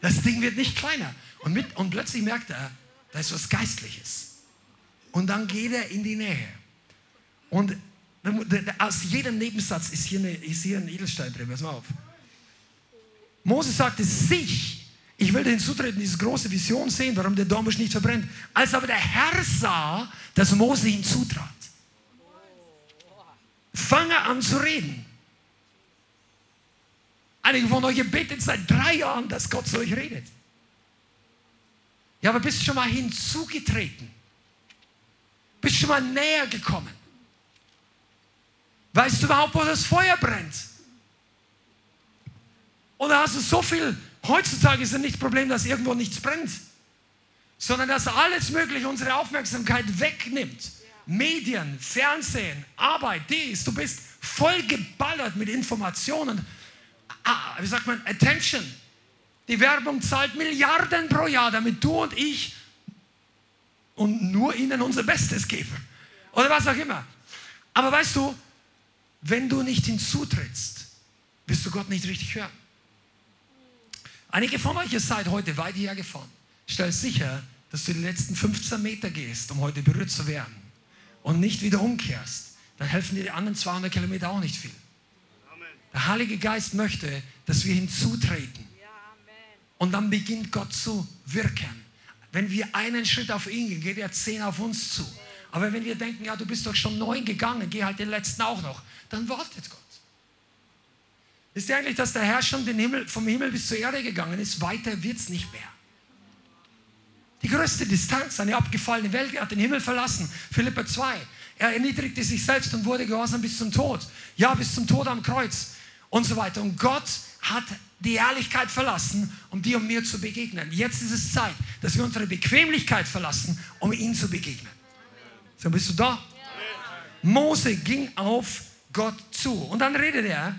Das Ding wird nicht kleiner. Und, mit, und plötzlich merkt er, da ist was Geistliches. Und dann geht er in die Nähe. Und aus jedem Nebensatz ist hier, eine, ist hier ein Edelstein drin. Pass mal auf. Mose sagte sich, ich will hinzutreten, diese große Vision sehen, warum der Dornbusch nicht verbrennt. Als aber der Herr sah, dass Mose hinzutrat, fange an zu reden. Einige von euch beten seit drei Jahren, dass Gott zu euch redet. Ja, aber bist du schon mal hinzugetreten? Bist du schon mal näher gekommen? Weißt du überhaupt, wo das Feuer brennt? Oder hast du so viel, heutzutage ist es nicht das Problem, dass irgendwo nichts brennt, sondern dass alles Mögliche unsere Aufmerksamkeit wegnimmt. Medien, Fernsehen, Arbeit, dies, du bist voll geballert mit Informationen. Ah, wie sagt man, Attention. Die Werbung zahlt Milliarden pro Jahr, damit du und ich und nur ihnen unser Bestes geben. Oder was auch immer. Aber weißt du, wenn du nicht hinzutrittst, wirst du Gott nicht richtig hören. Einige von euch, ihr seid heute weit hierher gefahren. Stell sicher, dass du die letzten 15 Meter gehst, um heute berührt zu werden. Und nicht wieder umkehrst. Dann helfen dir die anderen 200 Kilometer auch nicht viel. Der Heilige Geist möchte, dass wir hinzutreten. Und dann beginnt Gott zu wirken. Wenn wir einen Schritt auf ihn gehen, geht er zehn auf uns zu. Aber wenn wir denken, ja, du bist doch schon neun gegangen, geh halt den letzten auch noch, dann wartet Gott. Wisst ihr eigentlich, dass der Herr schon Himmel, vom Himmel bis zur Erde gegangen ist? Weiter wird es nicht mehr. Die größte Distanz, eine abgefallene Welt, er hat den Himmel verlassen. Philippa 2. Er erniedrigte sich selbst und wurde gehorsam bis zum Tod. Ja, bis zum Tod am Kreuz und so weiter. Und Gott hat die Ehrlichkeit verlassen, um dir und mir zu begegnen. Jetzt ist es Zeit, dass wir unsere Bequemlichkeit verlassen, um ihm zu begegnen. So, bist du da? Mose ging auf Gott zu. Und dann redet er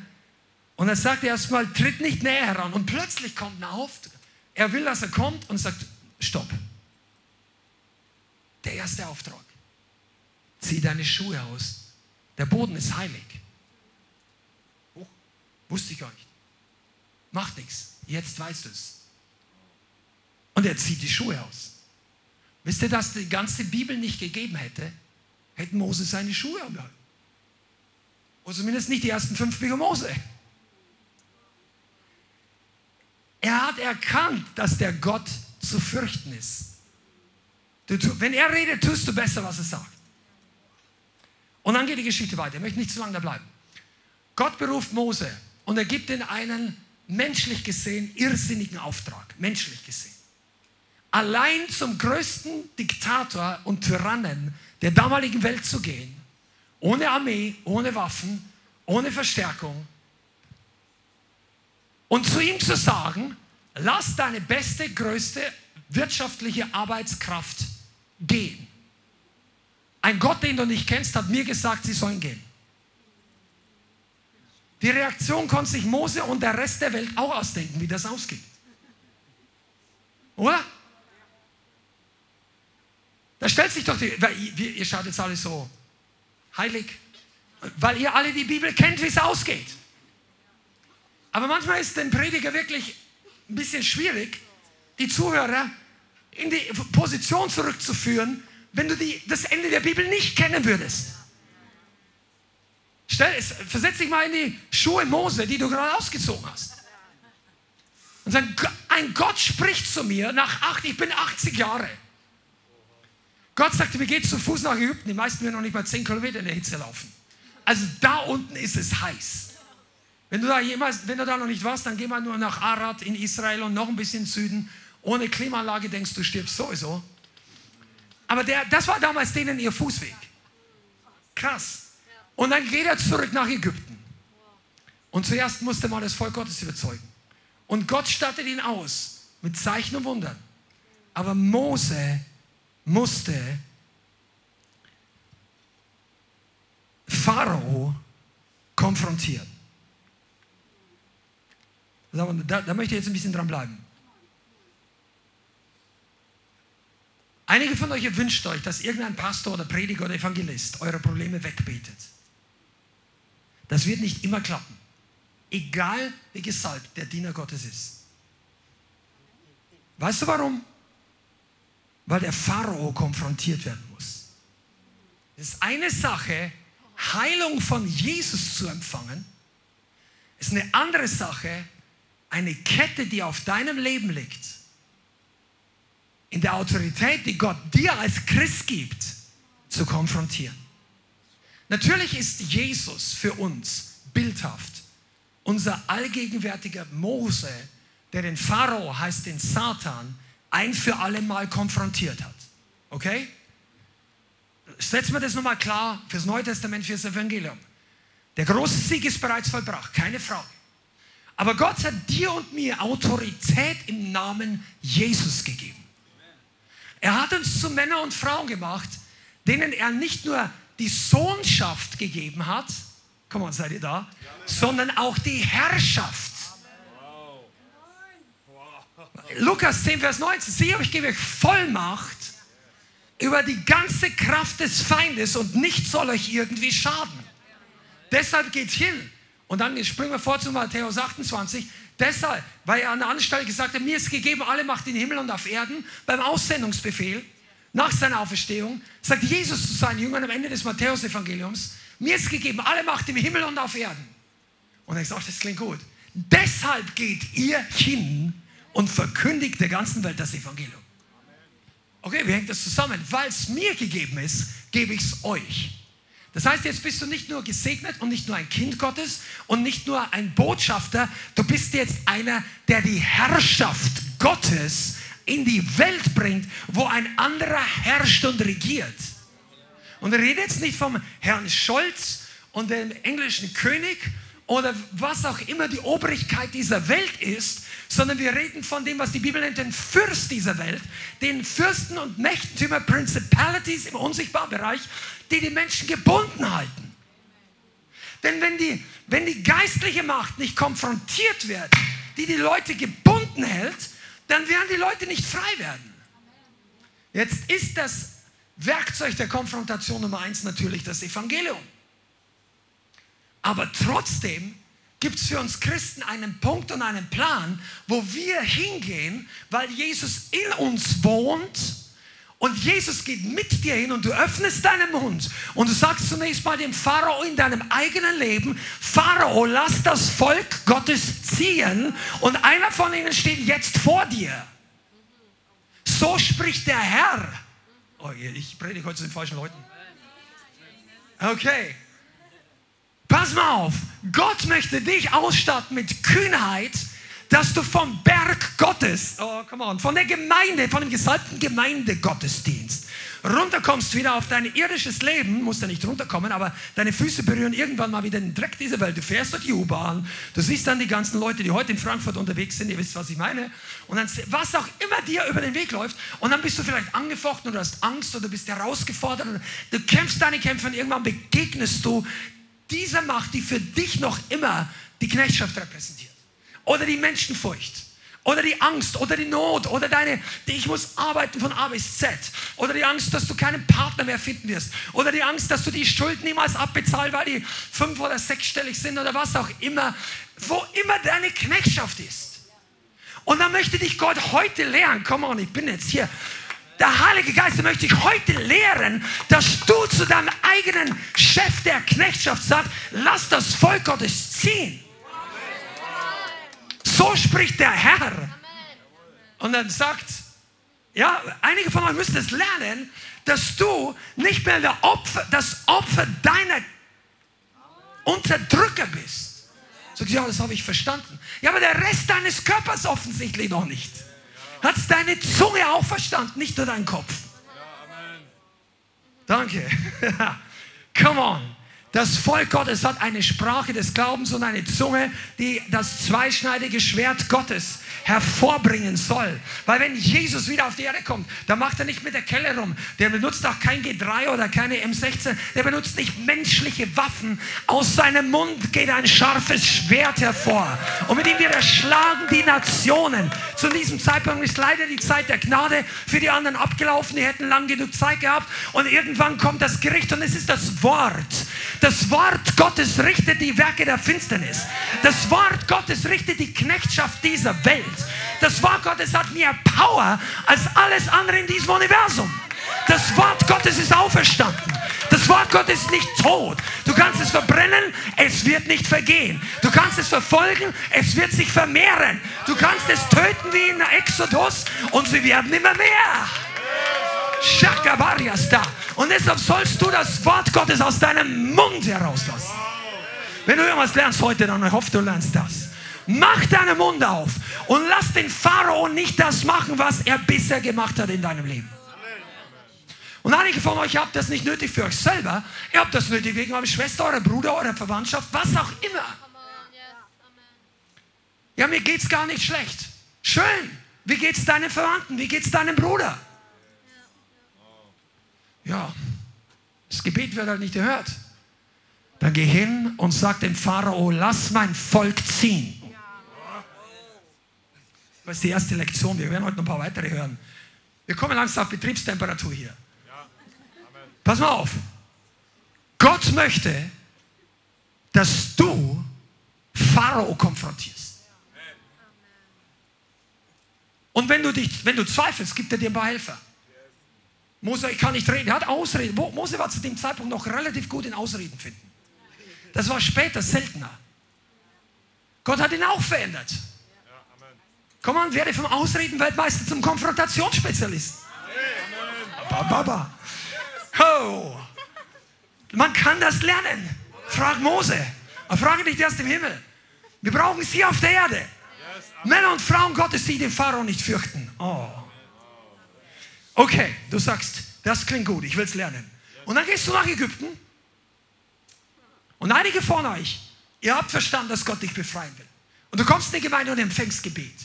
und er sagt erstmal, tritt nicht näher heran. Und plötzlich kommt ein Auftrag. Er will, dass er kommt und sagt, stopp. Der erste Auftrag. Zieh deine Schuhe aus. Der Boden ist heilig. Oh, wusste ich gar nicht. Macht nichts. Jetzt weißt du es. Und er zieht die Schuhe aus. Wisst ihr, dass die ganze Bibel nicht gegeben hätte, hätten Mose seine Schuhe angehalten. Oder zumindest nicht die ersten fünf Bücher Mose. Er hat erkannt, dass der Gott zu fürchten ist. Du, wenn er redet, tust du besser, was er sagt. Und dann geht die Geschichte weiter. Ich möchte nicht zu lange da bleiben. Gott beruft Mose und er gibt ihm einen menschlich gesehen irrsinnigen Auftrag. Menschlich gesehen. Allein zum größten Diktator und Tyrannen der damaligen Welt zu gehen, ohne Armee, ohne Waffen, ohne Verstärkung, und zu ihm zu sagen, lass deine beste, größte wirtschaftliche Arbeitskraft gehen. Ein Gott, den du nicht kennst, hat mir gesagt, sie sollen gehen. Die Reaktion konnte sich Mose und der Rest der Welt auch ausdenken, wie das ausgeht. Oder? Da stellt sich doch die, ihr, ihr schaut jetzt alle so heilig, weil ihr alle die Bibel kennt, wie es ausgeht. Aber manchmal ist den Prediger wirklich ein bisschen schwierig, die Zuhörer in die Position zurückzuführen, wenn du die, das Ende der Bibel nicht kennen würdest. Stell, versetz dich mal in die Schuhe Mose, die du gerade ausgezogen hast. Und sag, ein Gott spricht zu mir nach acht, ich bin 80 Jahre. Gott sagte, wir gehen zu Fuß nach Ägypten. Die meisten werden noch nicht mal 10 Kilometer in der Hitze laufen. Also da unten ist es heiß. Wenn du da jemals, wenn du da noch nicht warst, dann geh mal nur nach Arad in Israel und noch ein bisschen Süden. Ohne Klimaanlage denkst du, stirbst sowieso. Aber der, das war damals denen ihr Fußweg. Krass. Und dann geht er zurück nach Ägypten. Und zuerst musste man das Volk Gottes überzeugen. Und Gott stattet ihn aus mit Zeichen und Wundern. Aber Mose musste Pharao konfrontieren. Da, da möchte ich jetzt ein bisschen dran bleiben. Einige von euch wünscht euch, dass irgendein Pastor oder Prediger oder Evangelist eure Probleme wegbetet. Das wird nicht immer klappen. Egal wie gesalbt der Diener Gottes ist. Weißt du warum? Weil der Pharao konfrontiert werden muss. Es ist eine Sache, Heilung von Jesus zu empfangen. Es ist eine andere Sache, eine Kette, die auf deinem Leben liegt, in der Autorität, die Gott dir als Christ gibt, zu konfrontieren. Natürlich ist Jesus für uns bildhaft, unser allgegenwärtiger Mose, der den Pharao, heißt den Satan, ein für alle Mal konfrontiert hat. Okay? Setzen wir das nochmal klar fürs Neue Testament, fürs Evangelium. Der große Sieg ist bereits vollbracht, keine Frage. Aber Gott hat dir und mir Autorität im Namen Jesus gegeben. Er hat uns zu Männern und Frauen gemacht, denen er nicht nur die Sohnschaft gegeben hat, komm mal, seid ihr da, sondern auch die Herrschaft. Lukas 10, Vers 19, siehe, ich gebe euch Vollmacht über die ganze Kraft des Feindes und nichts soll euch irgendwie schaden. Deshalb geht hin. Und dann springen wir vor zu Matthäus 28. Deshalb, weil er an der Anstalt gesagt hat, mir ist gegeben alle Macht in Himmel und auf Erden beim Aussendungsbefehl nach seiner Auferstehung, sagt Jesus zu seinen Jüngern am Ende des Matthäus-Evangeliums, mir ist gegeben alle Macht im Himmel und auf Erden. Und er sagt, das klingt gut. Deshalb geht ihr hin und verkündigt der ganzen Welt das Evangelium. Okay, wie hängt das zusammen? Weil es mir gegeben ist, gebe ich es euch. Das heißt, jetzt bist du nicht nur gesegnet und nicht nur ein Kind Gottes und nicht nur ein Botschafter, du bist jetzt einer, der die Herrschaft Gottes in die Welt bringt, wo ein anderer herrscht und regiert. Und er redet jetzt nicht vom Herrn Scholz und dem englischen König oder was auch immer die Obrigkeit dieser Welt ist, sondern wir reden von dem, was die Bibel nennt, den Fürst dieser Welt, den Fürsten und Mächtentümer, Principalities im unsichtbaren Bereich, die die Menschen gebunden halten. Denn wenn die, wenn die geistliche Macht nicht konfrontiert wird, die die Leute gebunden hält, dann werden die Leute nicht frei werden. Jetzt ist das Werkzeug der Konfrontation Nummer eins natürlich das Evangelium. Aber trotzdem gibt es für uns Christen einen Punkt und einen Plan, wo wir hingehen, weil Jesus in uns wohnt und Jesus geht mit dir hin und du öffnest deinen Mund und du sagst zunächst mal dem Pharao in deinem eigenen Leben, Pharao, lass das Volk Gottes ziehen und einer von ihnen steht jetzt vor dir. So spricht der Herr. Oh, ich predige heute zu den falschen Leuten. Okay. Pass mal auf, Gott möchte dich ausstatten mit Kühnheit, dass du vom Berg Gottes, oh, come on, von der Gemeinde, von dem gesalbten Gemeindegottesdienst runterkommst wieder auf dein irdisches Leben, musst ja nicht runterkommen, aber deine Füße berühren irgendwann mal wieder den Dreck dieser Welt. Du fährst durch die U-Bahn, du siehst dann die ganzen Leute, die heute in Frankfurt unterwegs sind, ihr wisst, was ich meine, und dann, was auch immer dir über den Weg läuft, und dann bist du vielleicht angefochten oder hast Angst oder bist herausgefordert, du kämpfst deine Kämpfe und irgendwann begegnest du dieser Macht, die für dich noch immer die Knechtschaft repräsentiert. Oder die Menschenfurcht. Oder die Angst oder die Not oder deine, die ich muss arbeiten von A bis Z. Oder die Angst, dass du keinen Partner mehr finden wirst. Oder die Angst, dass du die Schuld niemals abbezahlst, weil die fünf- oder sechsstellig sind oder was auch immer. Wo immer deine Knechtschaft ist. Und dann möchte dich Gott heute lernen. Komm on, ich bin jetzt hier der Heilige Geist möchte dich heute lehren, dass du zu deinem eigenen Chef der Knechtschaft sagst, lass das Volk Gottes ziehen. So spricht der Herr. Und dann sagt, ja, einige von euch müssen es lernen, dass du nicht mehr der Opfer, das Opfer deiner Unterdrücker bist. Sagst ja, das habe ich verstanden. Ja, aber der Rest deines Körpers offensichtlich noch nicht. Hat deine Zunge auch verstanden, nicht nur dein Kopf? Danke. Come on. Das Volk Gottes hat eine Sprache des Glaubens und eine Zunge, die das zweischneidige Schwert Gottes hervorbringen soll. Weil wenn Jesus wieder auf die Erde kommt, dann macht er nicht mit der Kelle rum. Der benutzt auch kein G3 oder keine M16. Der benutzt nicht menschliche Waffen. Aus seinem Mund geht ein scharfes Schwert hervor. Und mit ihm wird er schlagen die Nationen. Zu diesem Zeitpunkt ist leider die Zeit der Gnade für die anderen abgelaufen. Die hätten lang genug Zeit gehabt. Und irgendwann kommt das Gericht und es ist das Wort. Das Wort Gottes richtet die Werke der Finsternis. Das Wort Gottes richtet die Knechtschaft dieser Welt. Das Wort Gottes hat mehr Power als alles andere in diesem Universum. Das Wort Gottes ist auferstanden. Das Wort Gottes ist nicht tot. Du kannst es verbrennen, es wird nicht vergehen. Du kannst es verfolgen, es wird sich vermehren. Du kannst es töten wie in Exodus und sie werden immer mehr. Und deshalb sollst du das Wort Gottes aus deinem Mund herauslassen. Wenn du irgendwas lernst heute, dann hoffe du lernst das. Mach deinen Mund auf und lass den Pharao nicht das machen, was er bisher gemacht hat in deinem Leben. Und einige von euch habt das nicht nötig für euch selber. Ihr habt das nötig wegen eurer Schwester, eurer Bruder, eurer Verwandtschaft, was auch immer. Ja, mir geht's gar nicht schlecht. Schön. Wie geht's deinen Verwandten? Wie geht's deinem Bruder? Ja, das Gebet wird halt nicht gehört. Dann geh hin und sag dem Pharao, lass mein Volk ziehen. Das ist die erste Lektion. Wir werden heute noch ein paar weitere hören. Wir kommen langsam auf Betriebstemperatur hier. Pass mal auf. Gott möchte, dass du Pharao konfrontierst. Und wenn du, dich, wenn du zweifelst, gibt er dir ein paar Helfer. Mose, ich kann nicht reden, er hat Ausreden. Mose war zu dem Zeitpunkt noch relativ gut in Ausreden finden. Das war später seltener. Gott hat ihn auch verändert. Komm an, werde vom Ausreden-Weltmeister zum Konfrontationsspezialisten. Baba. Oh. Man kann das lernen. Frag Mose. Aber frage nicht erst im Himmel. Wir brauchen sie auf der Erde. Männer und Frauen Gottes, die den Pharao nicht fürchten. Oh. Okay, du sagst, das klingt gut, ich will es lernen. Und dann gehst du nach Ägypten. Und einige von euch, ihr habt verstanden, dass Gott dich befreien will. Und du kommst in die Gemeinde und empfängst Gebet.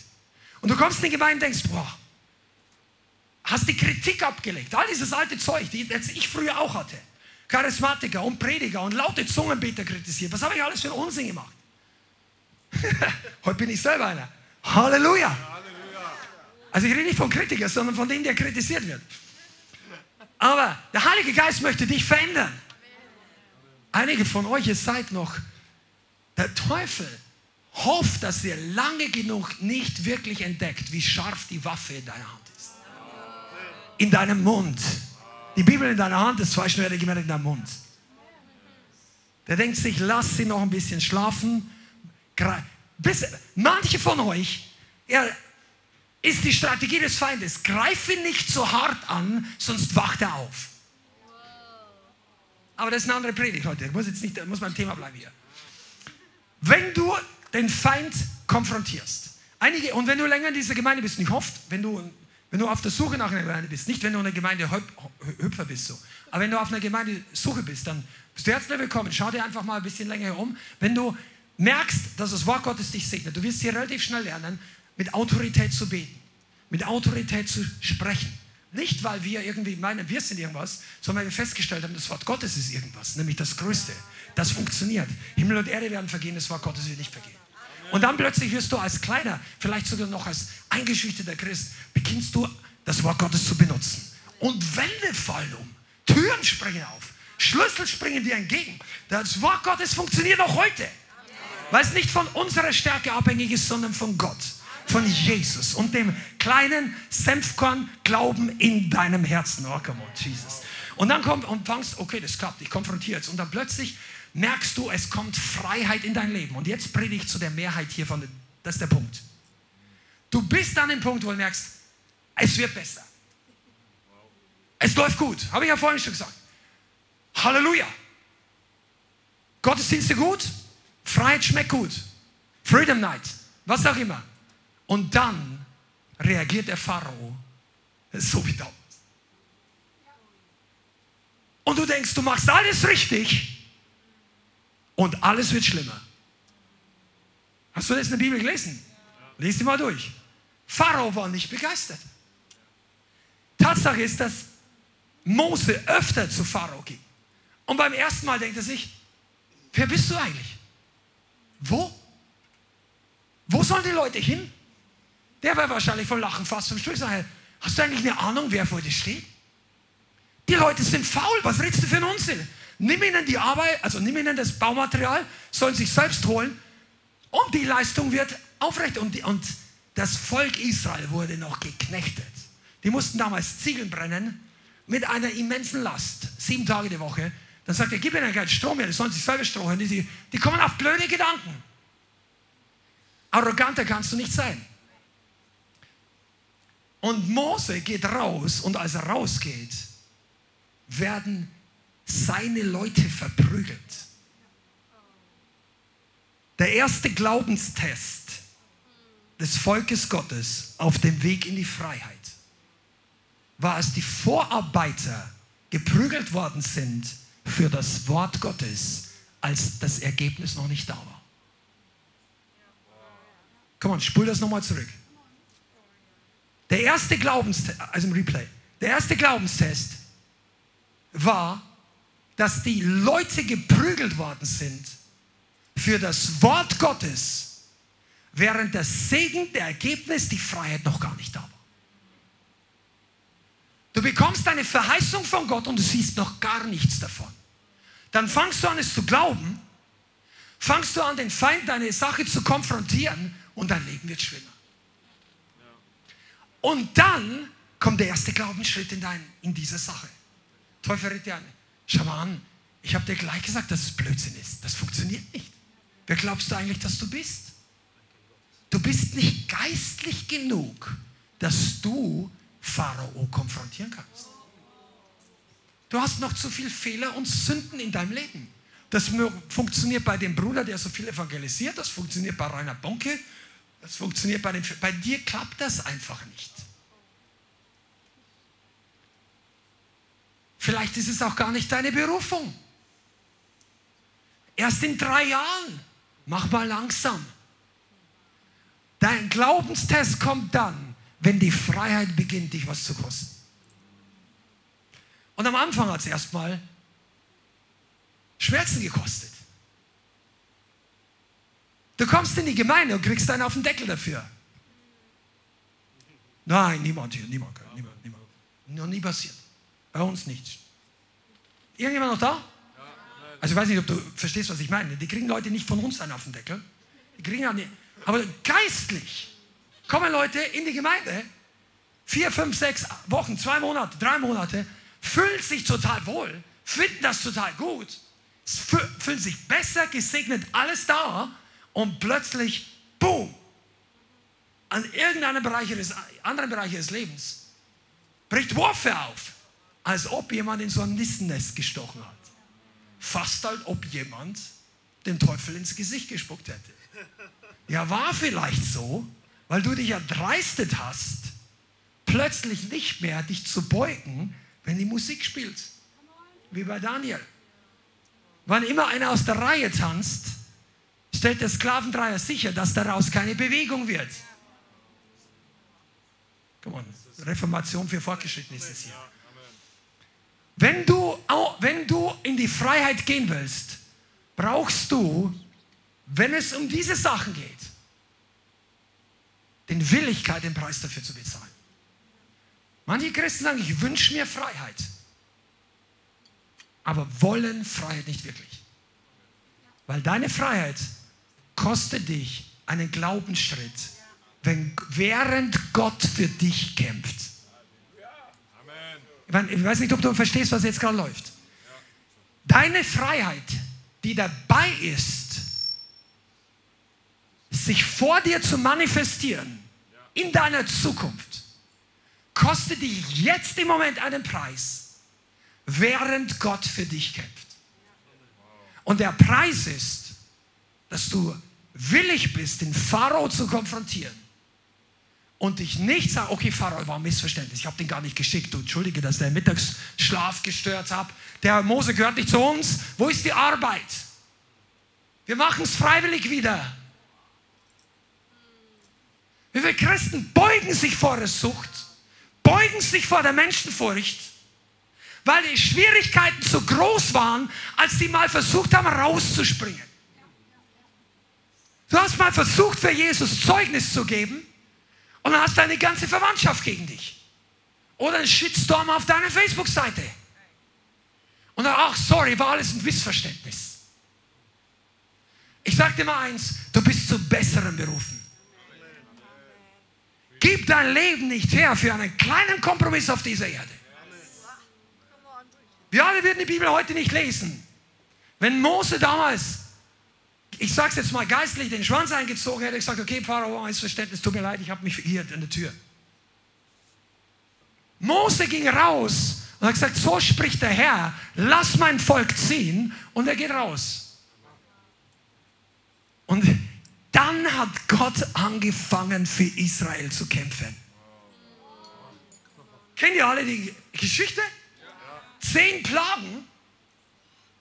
Und du kommst in die Gemeinde und denkst, boah, hast die Kritik abgelegt. All dieses alte Zeug, jetzt ich früher auch hatte. Charismatiker und Prediger und laute Zungenbeter kritisiert. Was habe ich alles für Unsinn gemacht? Heute bin ich selber einer. Halleluja. Also ich rede nicht von Kritiker, sondern von dem, der kritisiert wird. Aber der Heilige Geist möchte dich verändern. Einige von euch, ihr seid noch der Teufel hofft, dass ihr lange genug nicht wirklich entdeckt, wie scharf die Waffe in deiner Hand ist. In deinem Mund. Die Bibel in deiner Hand ist zweischneidig gemerkt in deinem Mund. Der denkt sich, lass sie noch ein bisschen schlafen. Bis, manche von euch, ja, ist die Strategie des Feindes, greif ihn nicht so hart an, sonst wacht er auf. Aber das ist eine andere Predigt heute. Ich muss jetzt nicht, muss beim Thema bleiben hier. Wenn du den Feind konfrontierst. Einige, und wenn du länger in dieser Gemeinde bist, nicht hofft, wenn du, wenn du auf der Suche nach einer Gemeinde bist, nicht wenn du in einer Gemeinde Hüpfer bist, so, aber wenn du auf einer Gemeinde Suche bist, dann bist du herzlich willkommen. Schau dir einfach mal ein bisschen länger herum. Wenn du merkst, dass das Wort Gottes dich segnet, du wirst hier relativ schnell lernen, mit Autorität zu beten, mit Autorität zu sprechen. Nicht, weil wir irgendwie meinen, wir sind irgendwas, sondern weil wir festgestellt haben, das Wort Gottes ist irgendwas, nämlich das Größte. Das funktioniert. Himmel und Erde werden vergehen, das Wort Gottes wird nicht vergehen. Und dann plötzlich wirst du als kleiner, vielleicht sogar noch als eingeschüchterter Christ, beginnst du das Wort Gottes zu benutzen. Und Wände fallen um, Türen springen auf, Schlüssel springen dir entgegen. Das Wort Gottes funktioniert auch heute. Weil es nicht von unserer Stärke abhängig ist, sondern von Gott, von Jesus und dem kleinen Senfkorn Glauben in deinem Herzen. Oh, come on, Jesus. Und dann kommt und fangst, okay, das klappt, ich konfrontiere jetzt. Und dann plötzlich merkst du, es kommt Freiheit in dein Leben. Und jetzt predige ich zu der Mehrheit hier von, das ist der Punkt. Du bist an dem Punkt, wo du merkst, es wird besser. Es läuft gut, habe ich ja vorhin schon gesagt. Halleluja. Gottesdienste gut, Freiheit schmeckt gut. Freedom Night, was auch immer. Und dann reagiert der Pharao so wie damals. Und du denkst, du machst alles richtig und alles wird schlimmer. Hast du das in der Bibel gelesen? Lies die mal durch. Pharao war nicht begeistert. Tatsache ist, dass Mose öfter zu Pharao ging. Und beim ersten Mal denkt er sich, wer bist du eigentlich? Wo? Wo sollen die Leute hin? Der wäre wahrscheinlich von Lachen fast zum Stuhl. Hast du eigentlich eine Ahnung, wer vor dir steht? Die Leute sind faul. Was redest du für einen Unsinn? Nimm ihnen die Arbeit, also nimm ihnen das Baumaterial, sollen sich selbst holen und die Leistung wird aufrecht. Und, die, und das Volk Israel wurde noch geknechtet. Die mussten damals Ziegeln brennen mit einer immensen Last, sieben Tage die Woche. Dann sagt er, gib ihnen keinen Strom mehr, die sollen sich selber strohen. Die, die kommen auf blöde Gedanken. Arroganter kannst du nicht sein. Und Mose geht raus und als er rausgeht, werden seine Leute verprügelt. Der erste Glaubenstest des Volkes Gottes auf dem Weg in die Freiheit war, als die Vorarbeiter geprügelt worden sind für das Wort Gottes, als das Ergebnis noch nicht da war. Komm on, spul das nochmal zurück. Der erste Glaubenstest, also im Replay, der erste Glaubenstest war, dass die Leute geprügelt worden sind für das Wort Gottes, während der Segen, der Ergebnis, die Freiheit noch gar nicht da war. Du bekommst eine Verheißung von Gott und du siehst noch gar nichts davon. Dann fangst du an, es zu glauben, fangst du an, den Feind deine Sache zu konfrontieren und dein Leben wird schlimmer. Und dann kommt der erste Glaubensschritt in, dein, in diese Sache. Teufel redet dir an. Schau mal an, ich habe dir gleich gesagt, dass es Blödsinn ist. Das funktioniert nicht. Wer glaubst du eigentlich, dass du bist? Du bist nicht geistlich genug, dass du Pharao konfrontieren kannst. Du hast noch zu viele Fehler und Sünden in deinem Leben. Das funktioniert bei dem Bruder, der so viel evangelisiert, das funktioniert bei Rainer Bonke, das funktioniert bei den. Bei dir klappt das einfach nicht. Vielleicht ist es auch gar nicht deine Berufung. Erst in drei Jahren. Mach mal langsam. Dein Glaubenstest kommt dann, wenn die Freiheit beginnt, dich was zu kosten. Und am Anfang hat es erstmal Schmerzen gekostet. Du kommst in die Gemeinde und kriegst einen auf den Deckel dafür. Nein, niemand hier, niemand, niemand, niemand. Noch nie passiert. Bei uns nicht. Irgendjemand noch da? Also ich weiß nicht, ob du verstehst, was ich meine. Die kriegen Leute nicht von uns einen auf den Deckel. Die kriegen eine, aber geistlich kommen Leute in die Gemeinde, vier, fünf, sechs Wochen, zwei Monate, drei Monate, fühlen sich total wohl, finden das total gut, fühlen sich besser, gesegnet, alles da und plötzlich, boom, an irgendeinem Bereich des, anderen Bereich des Lebens bricht Warfare auf als ob jemand in so ein Nissennest gestochen hat. Fast als ob jemand den Teufel ins Gesicht gespuckt hätte. Ja, war vielleicht so, weil du dich erdreistet hast, plötzlich nicht mehr dich zu beugen, wenn die Musik spielt. Wie bei Daniel. Wann immer einer aus der Reihe tanzt, stellt der Sklavendreier sicher, dass daraus keine Bewegung wird. Come on. Reformation für Fortgeschrittene ist es hier. Wenn du, wenn du in die Freiheit gehen willst, brauchst du, wenn es um diese Sachen geht, den Willigkeit, den Preis dafür zu bezahlen. Manche Christen sagen, ich wünsche mir Freiheit, aber wollen Freiheit nicht wirklich. Weil deine Freiheit kostet dich einen Glaubensschritt, wenn, während Gott für dich kämpft. Ich weiß nicht, ob du verstehst, was jetzt gerade läuft. Deine Freiheit, die dabei ist, sich vor dir zu manifestieren, in deiner Zukunft, kostet dich jetzt im Moment einen Preis, während Gott für dich kämpft. Und der Preis ist, dass du willig bist, den Pharao zu konfrontieren und dich nicht sagen, okay, Pharao war ein Missverständnis, ich habe den gar nicht geschickt, du entschuldige, dass der Mittagsschlaf gestört habe. Der Mose gehört nicht zu uns, wo ist die Arbeit? Wir machen es freiwillig wieder. Wie viele Christen beugen sich vor der Sucht, beugen sich vor der Menschenfurcht, weil die Schwierigkeiten zu groß waren, als sie mal versucht haben, rauszuspringen. Du hast mal versucht, für Jesus Zeugnis zu geben und dann hast deine ganze Verwandtschaft gegen dich. Oder ein Shitstorm auf deiner Facebook-Seite. Und dann, ach, sorry, war alles ein Missverständnis. Ich sage dir mal eins, du bist zu Besseren berufen. Gib dein Leben nicht her für einen kleinen Kompromiss auf dieser Erde. Wir alle würden die Bibel heute nicht lesen. Wenn Mose damals, ich sage es jetzt mal geistlich, den Schwanz eingezogen hätte, gesagt, okay, Pharao, Missverständnis, tut mir leid, ich habe mich verirrt an der Tür. Mose ging raus und hat gesagt, so spricht der Herr, lass mein Volk ziehen und er geht raus. Und dann hat Gott angefangen für Israel zu kämpfen. Kennt ihr alle die Geschichte? Zehn Plagen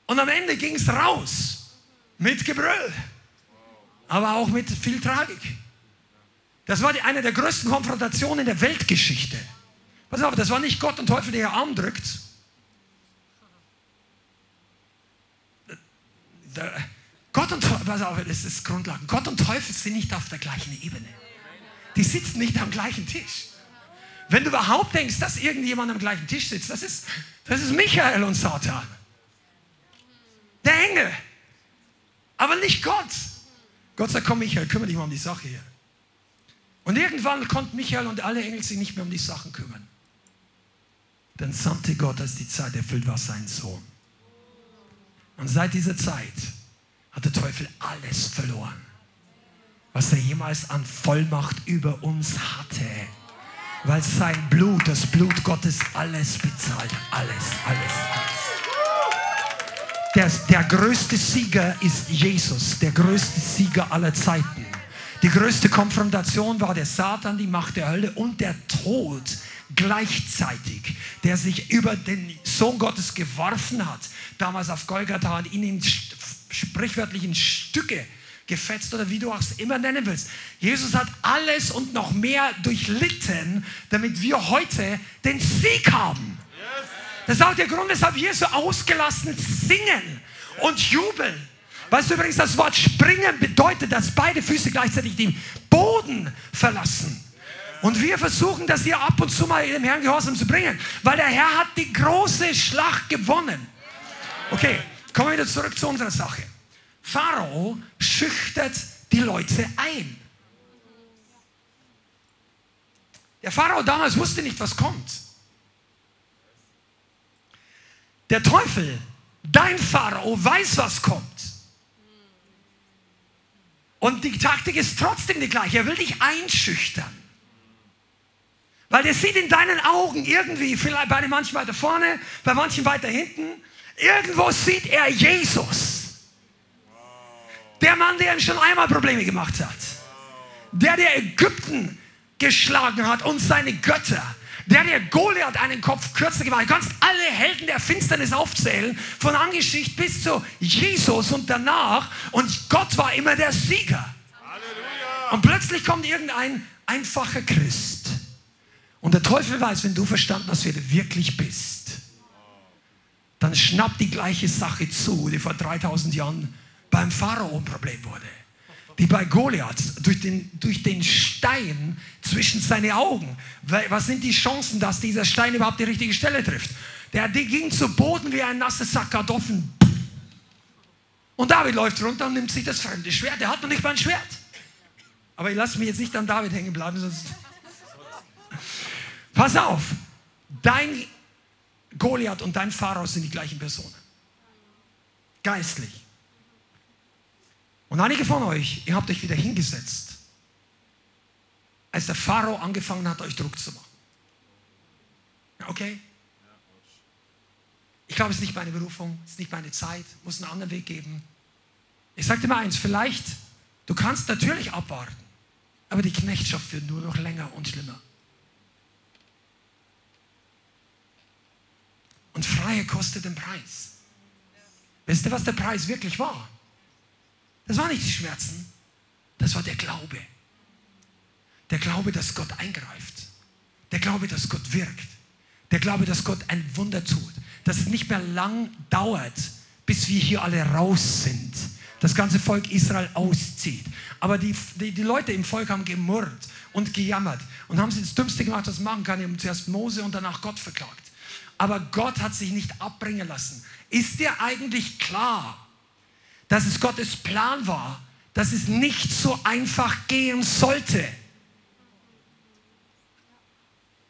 und am Ende ging es raus mit Gebrüll, aber auch mit viel Tragik. Das war die, eine der größten Konfrontationen der Weltgeschichte. Pass auf, das war nicht Gott und Teufel, der ihr Arm drückt. Gott und Teufel, pass auf, das ist Grundlagen. Gott und Teufel sind nicht auf der gleichen Ebene. Die sitzen nicht am gleichen Tisch. Wenn du überhaupt denkst, dass irgendjemand am gleichen Tisch sitzt, das ist, das ist Michael und Satan. Der Engel. Aber nicht Gott. Gott sagt, komm Michael, kümmere dich mal um die Sache hier. Und irgendwann konnten Michael und alle Engel sich nicht mehr um die Sachen kümmern. Dann sandte Gott, als die Zeit erfüllt war, seinen Sohn. Und seit dieser Zeit hat der Teufel alles verloren, was er jemals an Vollmacht über uns hatte. Weil sein Blut, das Blut Gottes, alles bezahlt. Alles, alles, alles. Der, der größte Sieger ist Jesus, der größte Sieger aller Zeiten. Die größte Konfrontation war der Satan, die Macht der Hölle und der Tod gleichzeitig, der sich über den Sohn Gottes geworfen hat, damals auf Golgatha und ihn in sprichwörtlichen Stücke gefetzt oder wie du auch es immer nennen willst. Jesus hat alles und noch mehr durchlitten, damit wir heute den Sieg haben. Das ist auch der Grund, weshalb wir so ausgelassen singen und jubeln. Weißt du übrigens, das Wort springen bedeutet, dass beide Füße gleichzeitig den Boden verlassen. Und wir versuchen das hier ab und zu mal dem Herrn Gehorsam zu bringen, weil der Herr hat die große Schlacht gewonnen. Okay, kommen wir wieder zurück zu unserer Sache. Pharao schüchtert die Leute ein. Der Pharao damals wusste nicht, was kommt. Der Teufel, dein Pharao, weiß, was kommt. Und die Taktik ist trotzdem die gleiche. Er will dich einschüchtern. Weil der sieht in deinen Augen irgendwie, vielleicht bei manchen weiter vorne, bei manchen weiter hinten, irgendwo sieht er Jesus. Der Mann, der ihm schon einmal Probleme gemacht hat. Der, der Ägypten geschlagen hat und seine Götter. Der, der Goliath einen Kopf kürzer gemacht hat. Du kannst alle Helden der Finsternis aufzählen, von Angeschichte bis zu Jesus und danach. Und Gott war immer der Sieger. Halleluja. Und plötzlich kommt irgendein einfacher Christ. Und der Teufel weiß, wenn du verstanden hast, wer du wirklich bist, dann schnappt die gleiche Sache zu, die vor 3000 Jahren beim Pharao ein Problem wurde. Die bei Goliath durch den, durch den Stein zwischen seine Augen. Was sind die Chancen, dass dieser Stein überhaupt die richtige Stelle trifft? Der, der ging zu Boden wie ein nasser Sack Kartoffeln. Und David läuft runter und nimmt sich das fremde Schwert. Der hat noch nicht mal ein Schwert. Aber ich lasse mich jetzt nicht an David hängen bleiben, sonst. Pass auf, dein Goliath und dein Pharao sind die gleichen Personen. Geistlich. Und einige von euch, ihr habt euch wieder hingesetzt, als der Pharao angefangen hat, euch Druck zu machen. Okay? Ich glaube, es ist nicht meine Berufung, es ist nicht meine Zeit, muss einen anderen Weg geben. Ich sage dir mal eins, vielleicht, du kannst natürlich abwarten, aber die Knechtschaft wird nur noch länger und schlimmer. Und Freie kostet den Preis. Wisst ihr, was der Preis wirklich war? Das waren nicht die Schmerzen, das war der Glaube. Der Glaube, dass Gott eingreift. Der Glaube, dass Gott wirkt. Der Glaube, dass Gott ein Wunder tut. Dass es nicht mehr lang dauert, bis wir hier alle raus sind. Das ganze Volk Israel auszieht. Aber die, die, die Leute im Volk haben gemurrt und gejammert und haben sie das Dümmste gemacht, was man machen kann. Die haben zuerst Mose und danach Gott verklagt. Aber Gott hat sich nicht abbringen lassen. Ist dir eigentlich klar, dass es Gottes Plan war, dass es nicht so einfach gehen sollte?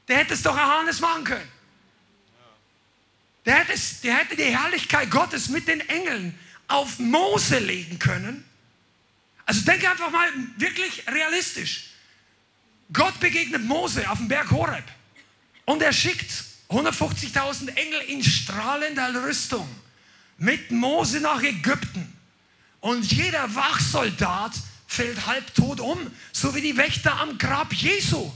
Der hätte es doch Johannes machen können. Der hätte, der hätte die Herrlichkeit Gottes mit den Engeln auf Mose legen können. Also denke einfach mal wirklich realistisch. Gott begegnet Mose auf dem Berg Horeb und er schickt 150.000 Engel in strahlender Rüstung mit Mose nach Ägypten. Und jeder Wachsoldat fällt halbtot um, so wie die Wächter am Grab Jesu.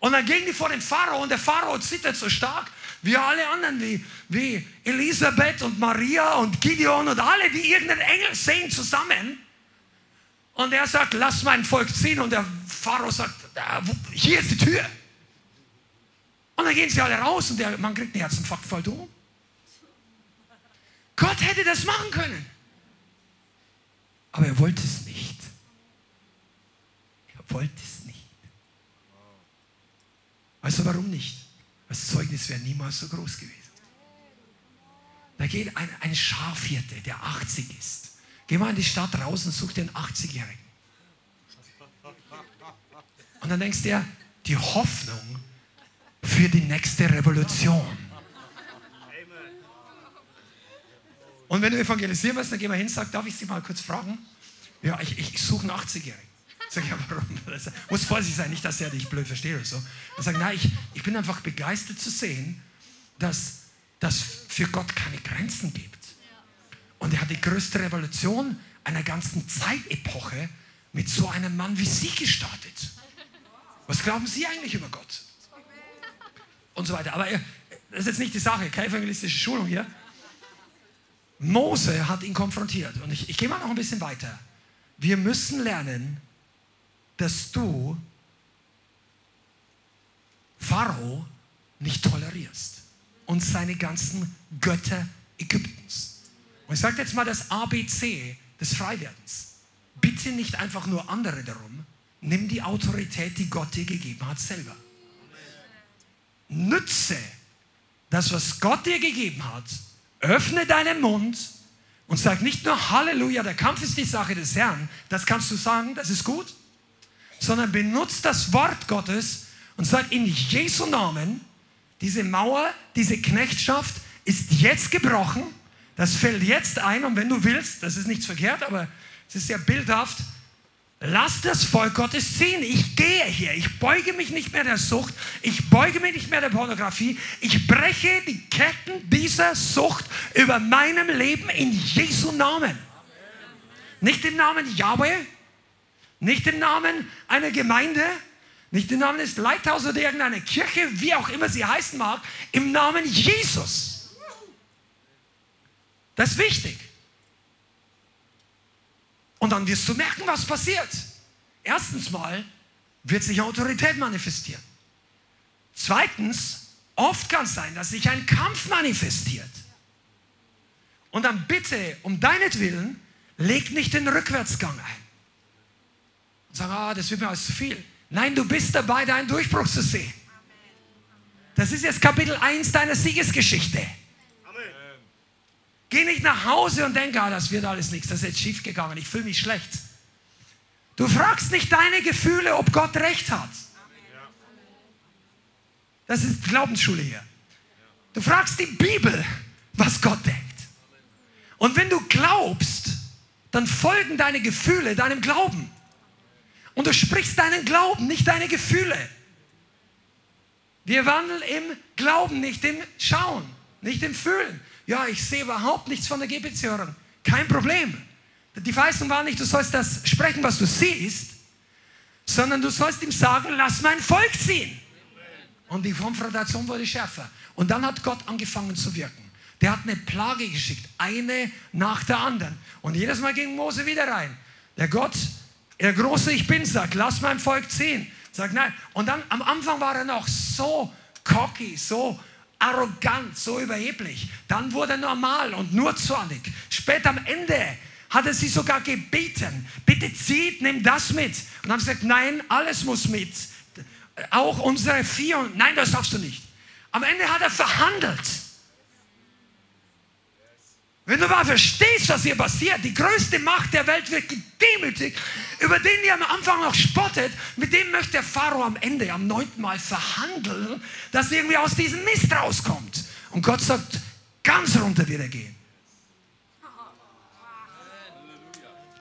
Und dann gehen die vor den Pharao und der Pharao zittert so stark, wie alle anderen, wie, wie Elisabeth und Maria und Gideon und alle, die irgendeinen Engel sehen zusammen. Und er sagt, lass mein Volk ziehen. Und der Pharao sagt, hier ist die Tür. Und dann gehen sie alle raus und der Mann kriegt einen Herzinfarkt voll dumm. Gott hätte das machen können. Aber er wollte es nicht. Er wollte es nicht. Weißt du warum nicht? Das Zeugnis wäre niemals so groß gewesen. Da geht ein, ein Schafhirte, der 80 ist. Geh mal in die Stadt raus und such einen 80-Jährigen. Und dann denkst du dir, die Hoffnung für die nächste Revolution. Und wenn du evangelisieren willst, dann geh mal hin und sag, darf ich Sie mal kurz fragen? Ja, ich, ich suche einen 80-Jährigen. Sag ich, ja, warum? Muss vorsichtig sein, nicht, dass er dich blöd versteht oder so. Er sagt, nein, ich, ich bin einfach begeistert zu sehen, dass das für Gott keine Grenzen gibt. Und er hat die größte Revolution einer ganzen Zeitepoche mit so einem Mann wie Sie gestartet. Was glauben Sie eigentlich über Gott? Und so weiter. Aber äh, das ist jetzt nicht die Sache, keine evangelistische Schulung hier. Mose hat ihn konfrontiert. Und ich, ich gehe mal noch ein bisschen weiter. Wir müssen lernen, dass du Pharao nicht tolerierst und seine ganzen Götter Ägyptens. Und ich sage jetzt mal das ABC des Freiwerdens. Bitte nicht einfach nur andere darum, nimm die Autorität, die Gott dir gegeben hat, selber. Nütze das, was Gott dir gegeben hat, öffne deinen Mund und sag nicht nur Halleluja, der Kampf ist die Sache des Herrn, das kannst du sagen, das ist gut, sondern benutzt das Wort Gottes und sagt in Jesu Namen, diese Mauer, diese Knechtschaft ist jetzt gebrochen, das fällt jetzt ein und wenn du willst, das ist nichts verkehrt, aber es ist sehr bildhaft, Lass das Volk Gottes ziehen. Ich gehe hier. Ich beuge mich nicht mehr der Sucht. Ich beuge mich nicht mehr der Pornografie. Ich breche die Ketten dieser Sucht über meinem Leben in Jesu Namen. Nicht im Namen Yahweh, nicht im Namen einer Gemeinde, nicht im Namen des Leithauses oder irgendeiner Kirche, wie auch immer sie heißen mag, im Namen Jesus. Das ist wichtig. Und dann wirst du merken, was passiert. Erstens mal wird sich Autorität manifestieren. Zweitens, oft kann es sein, dass sich ein Kampf manifestiert. Und dann bitte, um deinetwillen, leg nicht den Rückwärtsgang ein. Und sag, ah, das wird mir alles zu viel. Nein, du bist dabei, deinen Durchbruch zu sehen. Das ist jetzt Kapitel 1 deiner Siegesgeschichte. Geh nicht nach Hause und denk, ah, das wird alles nichts, das ist jetzt schief gegangen, ich fühle mich schlecht. Du fragst nicht deine Gefühle, ob Gott recht hat. Das ist Glaubensschule hier. Du fragst die Bibel, was Gott denkt. Und wenn du glaubst, dann folgen deine Gefühle deinem Glauben. Und du sprichst deinen Glauben, nicht deine Gefühle. Wir wandeln im Glauben, nicht im Schauen, nicht im Fühlen ja, ich sehe überhaupt nichts von der Gebetshörung. Kein Problem. Die Verheißung war nicht, du sollst das sprechen, was du siehst, sondern du sollst ihm sagen, lass mein Volk ziehen. Und die Konfrontation wurde schärfer. Und dann hat Gott angefangen zu wirken. Der hat eine Plage geschickt, eine nach der anderen. Und jedes Mal ging Mose wieder rein. Der Gott, der große Ich Bin, sagt, lass mein Volk ziehen. Sagt nein. Und dann am Anfang war er noch so cocky, so arrogant, so überheblich. Dann wurde er normal und nur zornig. Später am Ende hat er sie sogar gebeten, bitte zieht, nimm das mit. Und haben gesagt, nein, alles muss mit. Auch unsere vier. Nein, das darfst du nicht. Am Ende hat er verhandelt. Wenn du mal verstehst, was hier passiert, die größte Macht der Welt wird gedemütigt, über den ihr am Anfang noch spottet, mit dem möchte der Pharao am Ende, am neunten Mal verhandeln, dass irgendwie aus diesem Mist rauskommt. Und Gott sagt, ganz runter wird er gehen.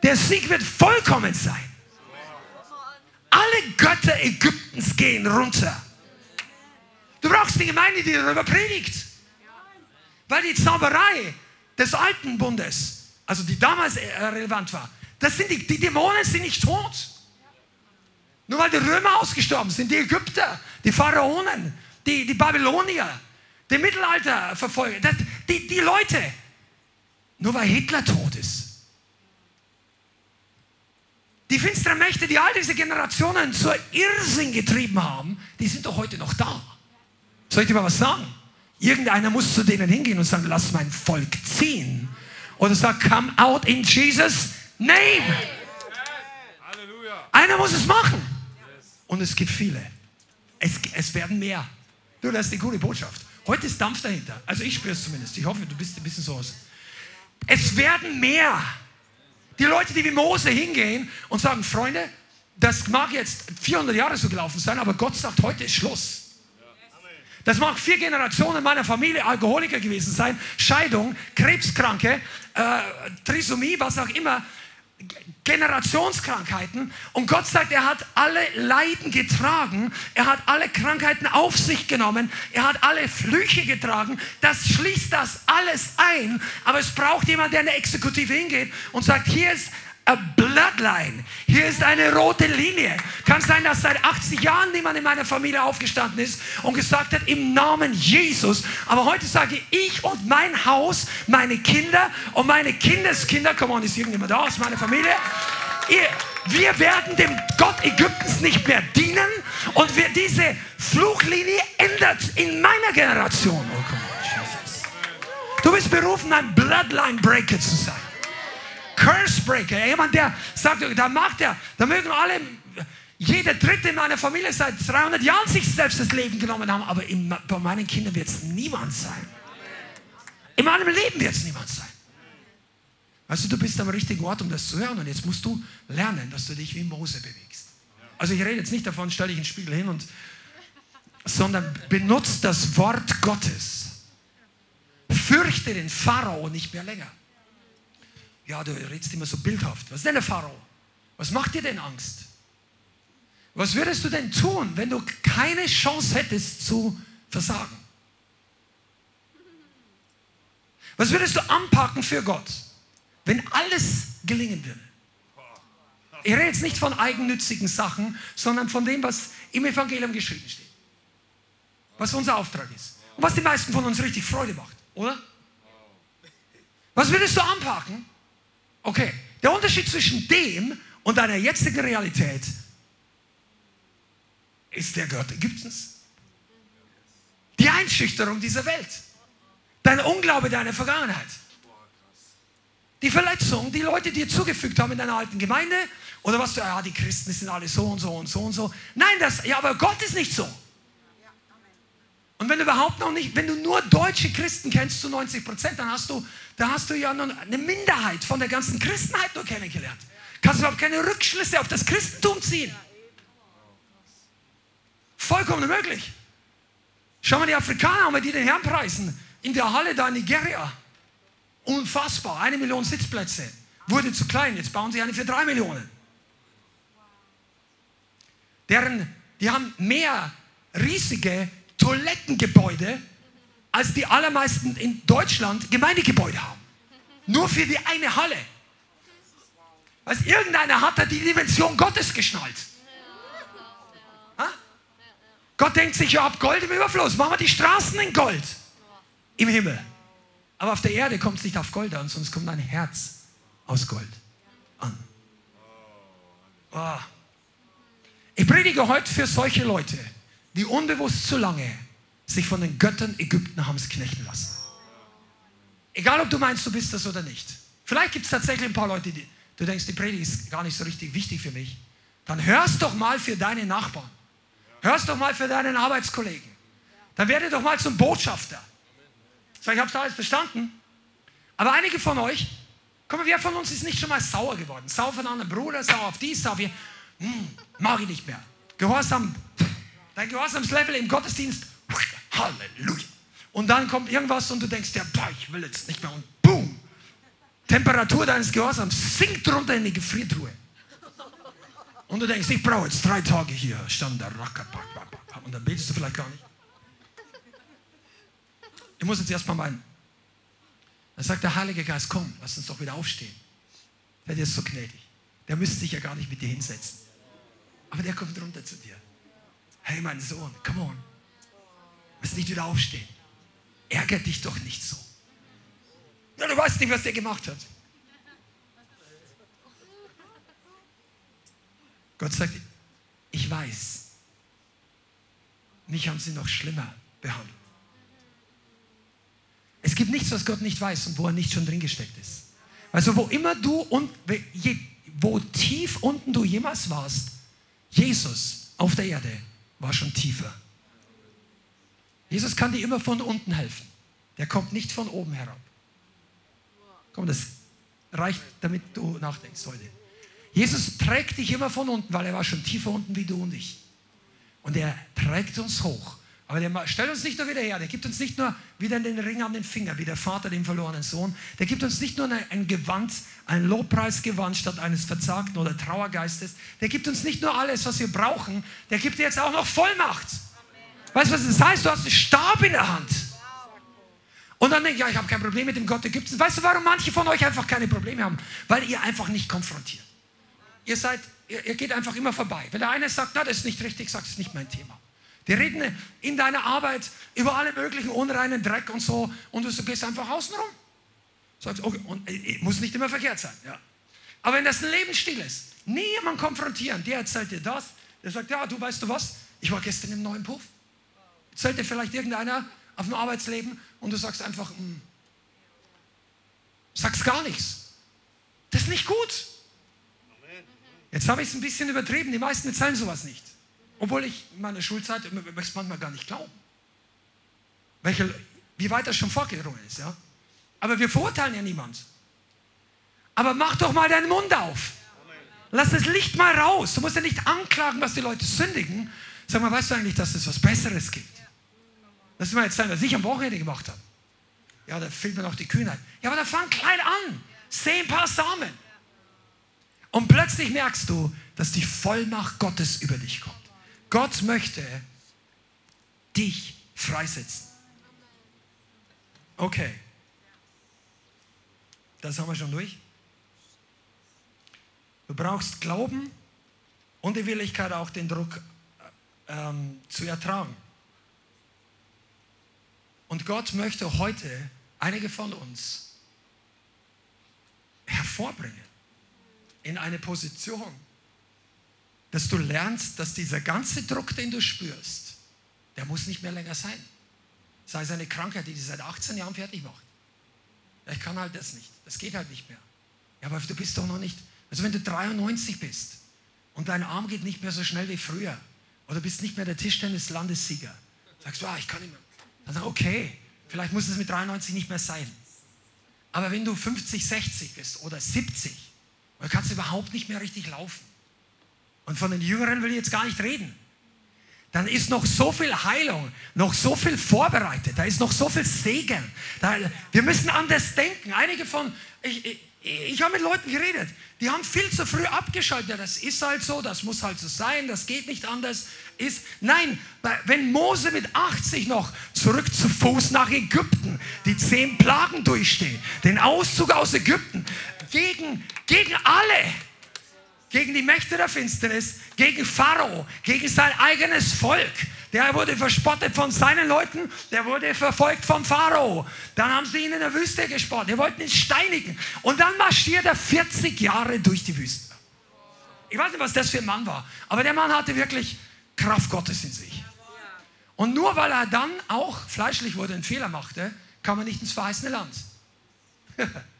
Der Sieg wird vollkommen sein. Alle Götter Ägyptens gehen runter. Du brauchst die Gemeinde, die darüber predigt. Weil die Zauberei des alten Bundes, also die damals relevant war, das sind die, die Dämonen sind nicht tot. Nur weil die Römer ausgestorben sind, die Ägypter, die Pharaonen, die, die Babylonier, die Mittelalterverfolger, die, die Leute. Nur weil Hitler tot ist. Die finsteren Mächte, die all diese Generationen zur Irrsinn getrieben haben, die sind doch heute noch da. Soll ich dir mal was sagen? Irgendeiner muss zu denen hingehen und sagen, lass mein Volk ziehen. Oder sagt, come out in Jesus' name. Einer muss es machen. Und es gibt viele. Es, es werden mehr. Du, das ist die gute Botschaft. Heute ist Dampf dahinter. Also ich spüre es zumindest. Ich hoffe, du bist ein bisschen so aus. Es werden mehr. Die Leute, die wie Mose hingehen und sagen, Freunde, das mag jetzt 400 Jahre so gelaufen sein, aber Gott sagt, heute ist Schluss. Das mag vier Generationen meiner Familie Alkoholiker gewesen sein, Scheidung, Krebskranke, äh, Trisomie, was auch immer, Generationskrankheiten. Und Gott sagt, er hat alle Leiden getragen, er hat alle Krankheiten auf sich genommen, er hat alle Flüche getragen. Das schließt das alles ein. Aber es braucht jemand, der in der Exekutive hingeht und sagt, hier ist a bloodline. Hier ist eine rote Linie. Kann sein, dass seit 80 Jahren niemand in meiner Familie aufgestanden ist und gesagt hat, im Namen Jesus. Aber heute sage ich, und mein Haus, meine Kinder und meine Kindeskinder, komm on, ist irgendjemand da aus meiner Familie? wir werden dem Gott Ägyptens nicht mehr dienen und wir, diese Fluchlinie ändert in meiner Generation. Oh, come on, Jesus. Du bist berufen, ein Bloodline Breaker zu sein. Cursebreaker, jemand, der sagt, da macht er, da mögen alle, jeder Dritte in meiner Familie seit 300 Jahren sich selbst das Leben genommen haben, aber in, bei meinen Kindern wird es niemand sein. In meinem Leben wird es niemand sein. Weißt du, du bist am richtigen Ort, um das zu hören und jetzt musst du lernen, dass du dich wie Mose bewegst. Also ich rede jetzt nicht davon, stell dich in den Spiegel hin und, sondern benutzt das Wort Gottes. Fürchte den Pharao nicht mehr länger. Ja, du redest immer so bildhaft. Was ist denn der Pharao? Was macht dir denn Angst? Was würdest du denn tun, wenn du keine Chance hättest zu versagen? Was würdest du anpacken für Gott, wenn alles gelingen würde? Ich rede jetzt nicht von eigennützigen Sachen, sondern von dem, was im Evangelium geschrieben steht. Was unser Auftrag ist. Und was die meisten von uns richtig Freude macht, oder? Was würdest du anpacken, Okay, der Unterschied zwischen dem und deiner jetzigen Realität ist der Gott Ägyptens. Die Einschüchterung dieser Welt. Dein Unglaube deiner Vergangenheit. Die Verletzung, die Leute dir zugefügt haben in deiner alten Gemeinde. Oder was du, ja, die Christen sind alle so und so und so und so. Nein, das, ja, aber Gott ist nicht so. Und wenn du überhaupt noch nicht, wenn du nur deutsche Christen kennst zu 90 Prozent, dann hast du, da hast du ja nur eine Minderheit von der ganzen Christenheit nur kennengelernt. Kannst überhaupt keine Rückschlüsse auf das Christentum ziehen. Vollkommen möglich. Schau mal die Afrikaner an, die den Herrn preisen. In der Halle da in Nigeria. Unfassbar. Eine Million Sitzplätze. Wurde zu klein. Jetzt bauen sie eine für drei Millionen. Deren, die haben mehr riesige Toilettengebäude, als die allermeisten in Deutschland Gemeindegebäude haben. Nur für die eine Halle. Weil irgendeiner hat da die Dimension Gottes geschnallt. Ha? Gott denkt sich, ja, ab Gold im Überfluss, machen wir die Straßen in Gold im Himmel. Aber auf der Erde kommt es nicht auf Gold an, es kommt ein Herz aus Gold an. Oh. Ich predige heute für solche Leute, die unbewusst zu lange sich von den Göttern Ägypten haben es knechten lassen. Egal, ob du meinst, du bist das oder nicht. Vielleicht gibt es tatsächlich ein paar Leute, die du denkst, die Predigt ist gar nicht so richtig wichtig für mich. Dann hörst doch mal für deine Nachbarn. Hörst doch mal für deinen Arbeitskollegen. Dann werde doch mal zum Botschafter. So, ich habe es alles verstanden. Aber einige von euch, komm mal, wer von uns ist nicht schon mal sauer geworden? Sauer von einem Bruder, sauer auf dies, sauer auf hier. Hm, mag ich nicht mehr. Gehorsam, dein Gehorsamslevel im Gottesdienst, Halleluja. Und dann kommt irgendwas und du denkst, ja, boah, ich will jetzt nicht mehr. Und boom, Temperatur deines Gehorsams sinkt runter in die Gefriertruhe. Und du denkst, ich brauche jetzt drei Tage hier. Stand der Und dann betest du vielleicht gar nicht. Ich muss jetzt erstmal meinen. Dann sagt der Heilige Geist, komm, lass uns doch wieder aufstehen. Der ist so gnädig. Der müsste sich ja gar nicht mit dir hinsetzen. Aber der kommt runter zu dir. Hey, mein Sohn, come on. Du musst nicht wieder aufstehen. Ärger dich doch nicht so. Ja, du weißt nicht, was der gemacht hat. Gott sagt, ich weiß, mich haben sie noch schlimmer behandelt. Es gibt nichts, was Gott nicht weiß und wo er nicht schon drin gesteckt ist. Also wo immer du und wo tief unten du jemals warst, Jesus auf der Erde war schon tiefer. Jesus kann dir immer von unten helfen. Der kommt nicht von oben herab. Komm, das reicht, damit du nachdenkst heute. Jesus trägt dich immer von unten, weil er war schon tiefer unten wie du und ich. Und er trägt uns hoch. Aber der stellt uns nicht nur wieder her, der gibt uns nicht nur wieder den Ring an den Finger, wie der Vater dem verlorenen Sohn. Der gibt uns nicht nur ein Gewand, ein Lobpreisgewand statt eines verzagten oder Trauergeistes. Der gibt uns nicht nur alles, was wir brauchen, der gibt dir jetzt auch noch Vollmacht. Weißt du, was das heißt? Du hast einen Stab in der Hand. Und dann denke ich, ja, ich habe kein Problem mit dem Gott Ägyptens. Weißt du, warum manche von euch einfach keine Probleme haben? Weil ihr einfach nicht konfrontiert. Ihr seid, ihr, ihr geht einfach immer vorbei. Wenn der eine sagt, na, das ist nicht richtig, sagt, das ist nicht mein Thema. Die reden in deiner Arbeit über alle möglichen unreinen Dreck und so und du gehst einfach außen rum. Sagst, okay, und, äh, muss nicht immer verkehrt sein. Ja. Aber wenn das ein Lebensstil ist, niemand konfrontieren, der erzählt dir das, der sagt, ja, du weißt du was, ich war gestern im neuen Puff. Erzählt dir vielleicht irgendeiner auf dem Arbeitsleben und du sagst einfach, mh, hm, sagst gar nichts. Das ist nicht gut. Jetzt habe ich es ein bisschen übertrieben, die meisten erzählen sowas nicht. Obwohl ich in meiner Schulzeit es manchmal gar nicht glauben. Welche, wie weit das schon vorgedrungen ist. Ja? Aber wir verurteilen ja niemand. Aber mach doch mal deinen Mund auf. Lass das Licht mal raus. Du musst ja nicht anklagen, was die Leute sündigen. Sag mal, weißt du eigentlich, dass es was Besseres gibt? Lass mir jetzt sagen, was ich am Wochenende gemacht habe. Ja, da fehlt mir noch die Kühnheit. Ja, aber dann fang klein an. Seh ein paar Samen. Und plötzlich merkst du, dass die Vollmacht Gottes über dich kommt. Gott möchte dich freisetzen. Okay. Das haben wir schon durch. Du brauchst Glauben und die Willigkeit, auch den Druck ähm, zu ertragen. Und Gott möchte heute einige von uns hervorbringen in eine Position, dass du lernst, dass dieser ganze Druck, den du spürst, der muss nicht mehr länger sein. Sei es eine Krankheit, die dich seit 18 Jahren fertig macht. Ich kann halt das nicht. Das geht halt nicht mehr. Ja, aber du bist doch noch nicht. Also wenn du 93 bist und dein Arm geht nicht mehr so schnell wie früher oder bist nicht mehr der Tischtennis-Landessieger, sagst du, ah, ich kann nicht mehr. Dann sag okay, vielleicht muss es mit 93 nicht mehr sein. Aber wenn du 50, 60 bist oder 70, dann kannst du überhaupt nicht mehr richtig laufen und von den Jüngeren will ich jetzt gar nicht reden, dann ist noch so viel Heilung, noch so viel vorbereitet, da ist noch so viel Segen. Da, wir müssen anders denken. Einige von, ich, ich, ich habe mit Leuten geredet, die haben viel zu früh abgeschaltet. Das ist halt so, das muss halt so sein, das geht nicht anders. Ist, nein, wenn Mose mit 80 noch zurück zu Fuß nach Ägypten die zehn Plagen durchsteht, den Auszug aus Ägypten gegen, gegen alle, gegen die Mächte der Finsternis, gegen Pharao, gegen sein eigenes Volk. Der wurde verspottet von seinen Leuten, der wurde verfolgt vom Pharao. Dann haben sie ihn in der Wüste gespottet, die wollten ihn steinigen. Und dann marschiert er 40 Jahre durch die Wüste. Ich weiß nicht, was das für ein Mann war, aber der Mann hatte wirklich Kraft Gottes in sich. Und nur weil er dann auch fleischlich wurde, einen Fehler machte, kam er nicht ins verheißene Land.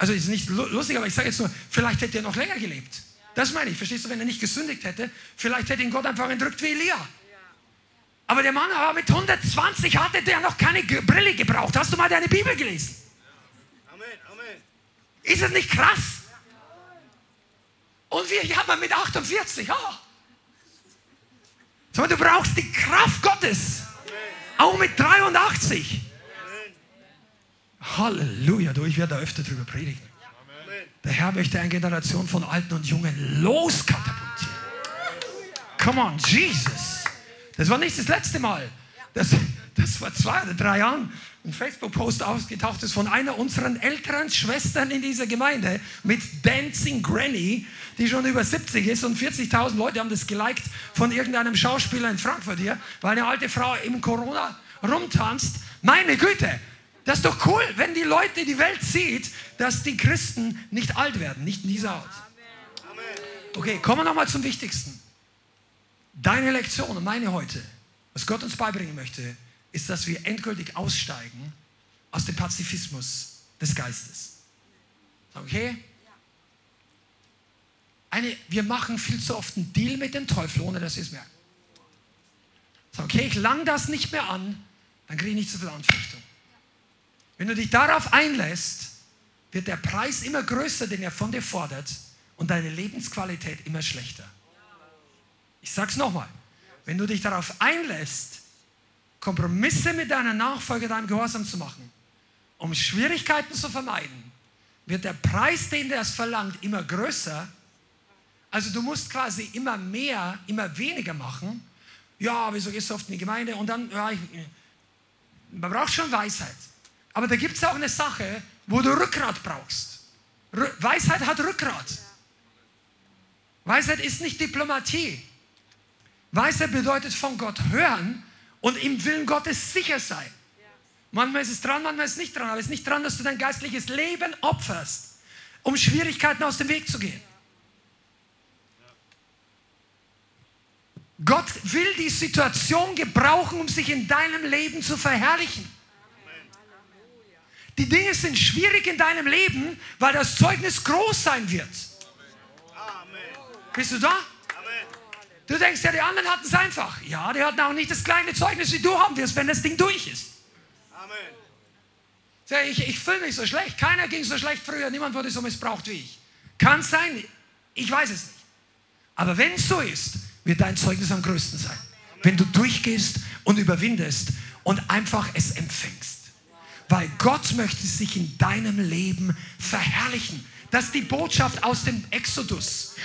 also ist nicht lustig, aber ich sage jetzt nur, vielleicht hätte er noch länger gelebt. Das meine ich, verstehst du, wenn er nicht gesündigt hätte, vielleicht hätte ihn Gott einfach entrückt wie Elia. Aber der Mann war mit 120 hatte der noch keine Brille gebraucht. Hast du mal deine Bibel gelesen? Amen, Amen. Ist das nicht krass? Und wir jammern mit 48. Oh. So, du brauchst die Kraft Gottes. Auch mit 83. Halleluja, du, ich werde da öfter drüber predigen. Der Herr möchte eine Generation von Alten und Jungen loskatapultieren. Come on, Jesus. Das war nicht das letzte Mal. Das, das vor zwei oder drei Jahren ein Facebook-Post ausgetaucht ist von einer unserer älteren Schwestern in dieser Gemeinde mit Dancing Granny, die schon über 70 ist und 40.000 Leute haben das geliked von irgendeinem Schauspieler in Frankfurt hier, weil eine alte Frau im Corona rumtanzt. Meine Güte, das ist doch cool, wenn die Leute, die Welt sieht, dass die Christen nicht alt werden, nicht in dieser Art. Okay, kommen wir nochmal zum Wichtigsten. Deine Lektion und meine heute, was Gott uns beibringen möchte, ist, dass wir endgültig aussteigen aus dem Pazifismus des Geistes. Okay? Eine, wir machen viel zu oft einen Deal mit dem Teufel, ohne dass wir es merken. Okay, ich lang das nicht mehr an, dann kriege ich nicht so viel Anfechtung. Wenn du dich darauf einlässt, wird der Preis immer größer, den er von dir fordert und deine Lebensqualität immer schlechter. Ich sage es nochmal. Wenn du dich darauf einlässt, Kompromisse mit deiner Nachfolge, deinem Gehorsam zu machen, um Schwierigkeiten zu vermeiden, wird der Preis, den der es verlangt, immer größer. Also du musst quasi immer mehr, immer weniger machen. Ja, wieso gehst du oft in die Gemeinde? Und dann, ja, ich, man braucht schon Weisheit. Aber da gibt es auch eine Sache, wo du Rückgrat brauchst. Weisheit hat Rückgrat. Weisheit ist nicht Diplomatie. Weisheit bedeutet von Gott hören und im Willen Gottes sicher sein. Manchmal ist es dran, manchmal ist es nicht dran, aber es ist nicht dran, dass du dein geistliches Leben opferst, um Schwierigkeiten aus dem Weg zu gehen. Gott will die Situation gebrauchen, um sich in deinem Leben zu verherrlichen. Die Dinge sind schwierig in deinem Leben, weil das Zeugnis groß sein wird. Bist du da? Du denkst ja, die anderen hatten es einfach. Ja, die hatten auch nicht das kleine Zeugnis, wie du haben wirst, wenn das Ding durch ist. Amen. Ich, ich fühle mich so schlecht. Keiner ging so schlecht früher. Niemand wurde so missbraucht wie ich. Kann sein. Ich weiß es nicht. Aber wenn es so ist, wird dein Zeugnis am größten sein. Wenn du durchgehst und überwindest und einfach es empfängst weil Gott möchte sich in deinem Leben verherrlichen. Das ist die Botschaft aus dem Exodus.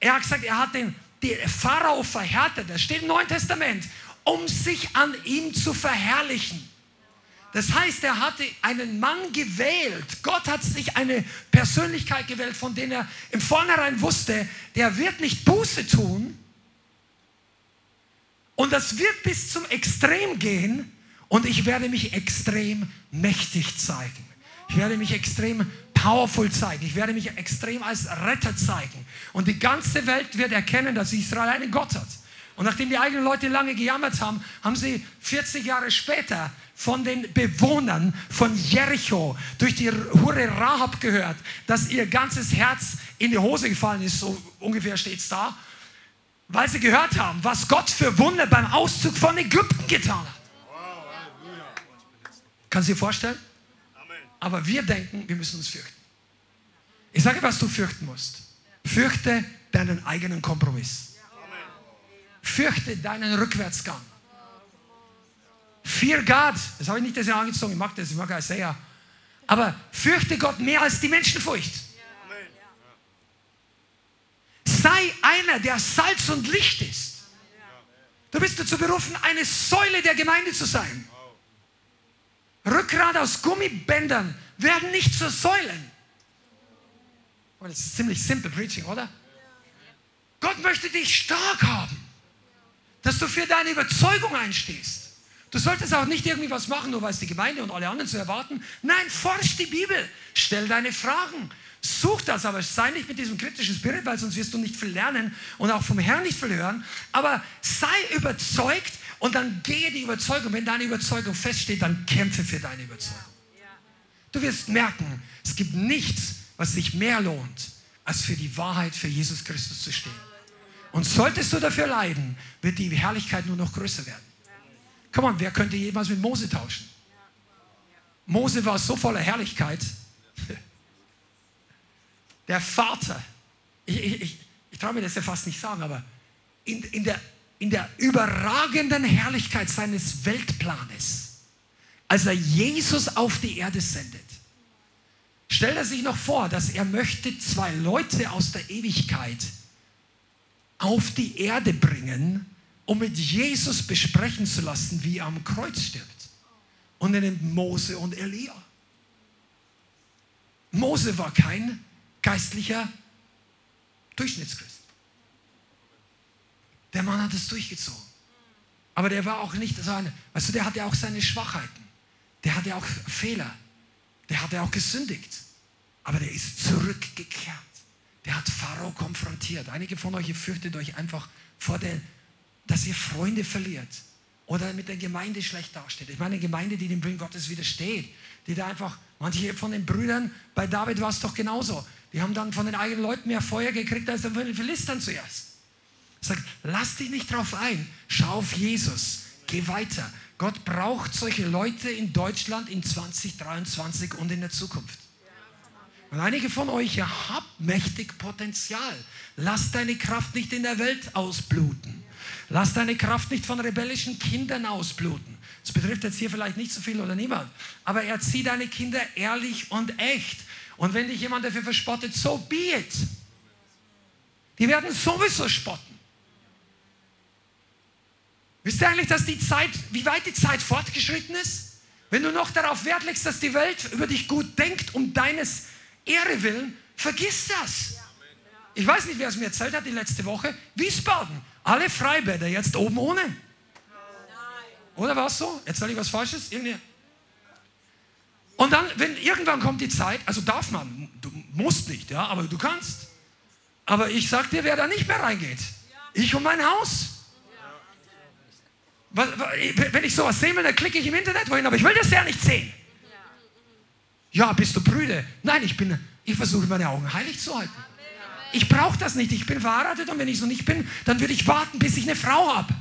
Er hat gesagt, er hat den, den Pharao verhärtet, das steht im Neuen Testament, um sich an ihm zu verherrlichen. Das heißt, er hatte einen Mann gewählt. Gott hat sich eine Persönlichkeit gewählt, von der er im Vornherein wusste, der wird nicht Buße tun. Und das wird bis zum Extrem gehen, und ich werde mich extrem mächtig zeigen. Ich werde mich extrem powerful zeigen. Ich werde mich extrem als Retter zeigen. Und die ganze Welt wird erkennen, dass Israel einen Gott hat. Und nachdem die eigenen Leute lange gejammert haben, haben sie 40 Jahre später von den Bewohnern von Jericho durch die Hure Rahab gehört, dass ihr ganzes Herz in die Hose gefallen ist, so ungefähr steht es da, weil sie gehört haben, was Gott für Wunder beim Auszug von Ägypten getan hat. Kannst du dir vorstellen? Amen. Aber wir denken, wir müssen uns fürchten. Ich sage, was du fürchten musst. Fürchte deinen eigenen Kompromiss. Fürchte deinen Rückwärtsgang. Fear God. Das habe ich nicht Jahr angezogen. Ich mag das, ich mag Isaiah. Aber fürchte Gott mehr als die Menschenfurcht. Sei einer, der Salz und Licht ist. Du bist dazu berufen, eine Säule der Gemeinde zu sein. Rückgrat aus Gummibändern werden nicht zu Säulen. Und das ist ziemlich simple Preaching, oder? Gott möchte dich stark haben. dass du für deine Überzeugung einstehst. Du solltest auch nicht irgendwie was machen, nur weil es die Gemeinde und alle anderen zu erwarten. Nein, forsch die Bibel, stell deine Fragen, such das, aber sei nicht mit diesem kritischen Spirit, weil sonst wirst du nicht viel lernen und auch vom Herrn nicht viel hören. Aber sei überzeugt und dann gehe die Überzeugung. Wenn deine Überzeugung feststeht, dann kämpfe für deine Überzeugung. Du wirst merken, es gibt nichts, was sich mehr lohnt, als für die Wahrheit für Jesus Christus zu stehen. Und solltest du dafür leiden, wird die Herrlichkeit nur noch größer werden. Komm on, wer könnte jemals mit Mose tauschen? Mose war so voller Herrlichkeit. Der Vater, ich, ich, ich, ich traue mir das ja fast nicht sagen, aber in, in, der, in der überragenden Herrlichkeit seines Weltplanes, als er Jesus auf die Erde sendet, stellt er sich noch vor, dass er möchte zwei Leute aus der Ewigkeit auf die Erde bringen, um mit Jesus besprechen zu lassen, wie er am Kreuz stirbt. Und er nimmt Mose und Elia. Mose war kein geistlicher Durchschnittschrist. Der Mann hat es durchgezogen. Aber der war auch nicht so eine, weißt du, der hatte auch seine Schwachheiten. Der hatte auch Fehler. Der hatte auch gesündigt. Aber der ist zurückgekehrt. Der hat Pharao konfrontiert. Einige von euch, ihr fürchtet euch einfach vor der, dass ihr Freunde verliert oder mit der Gemeinde schlecht dasteht. Ich meine, eine Gemeinde, die dem Willen Gottes widersteht, die da einfach, manche von den Brüdern, bei David war es doch genauso, die haben dann von den eigenen Leuten mehr Feuer gekriegt als von den Philistern zuerst. Sagt, lass dich nicht drauf ein, schau auf Jesus, geh weiter. Gott braucht solche Leute in Deutschland in 2023 und in der Zukunft. Und einige von euch, ihr habt mächtig Potenzial. Lass deine Kraft nicht in der Welt ausbluten. Lass deine Kraft nicht von rebellischen Kindern ausbluten. Das betrifft jetzt hier vielleicht nicht so viel oder niemand. Aber erzieh deine Kinder ehrlich und echt. Und wenn dich jemand dafür verspottet, so be it. Die werden sowieso spotten. Wisst ihr eigentlich, dass die Zeit, wie weit die Zeit fortgeschritten ist? Wenn du noch darauf Wert legst, dass die Welt über dich gut denkt, um deines Ehre willen, vergiss das. Ich weiß nicht, wer es mir erzählt hat die letzte Woche. Wiesbaden, alle Freibäder jetzt oben ohne. Oder war es so? Erzähle ich was Falsches? Irgendwie. Und dann, wenn irgendwann kommt die Zeit, also darf man, du musst nicht, ja, aber du kannst. Aber ich sag dir, wer da nicht mehr reingeht. Ich und mein Haus. Wenn ich sowas sehen will, dann klicke ich im Internet wohin, aber ich will das ja nicht sehen. Ja, bist du Brüde? Nein, ich bin, ich versuche meine Augen heilig zu halten. Ich brauche das nicht. Ich bin verheiratet und wenn ich so nicht bin, dann würde ich warten, bis ich eine Frau habe.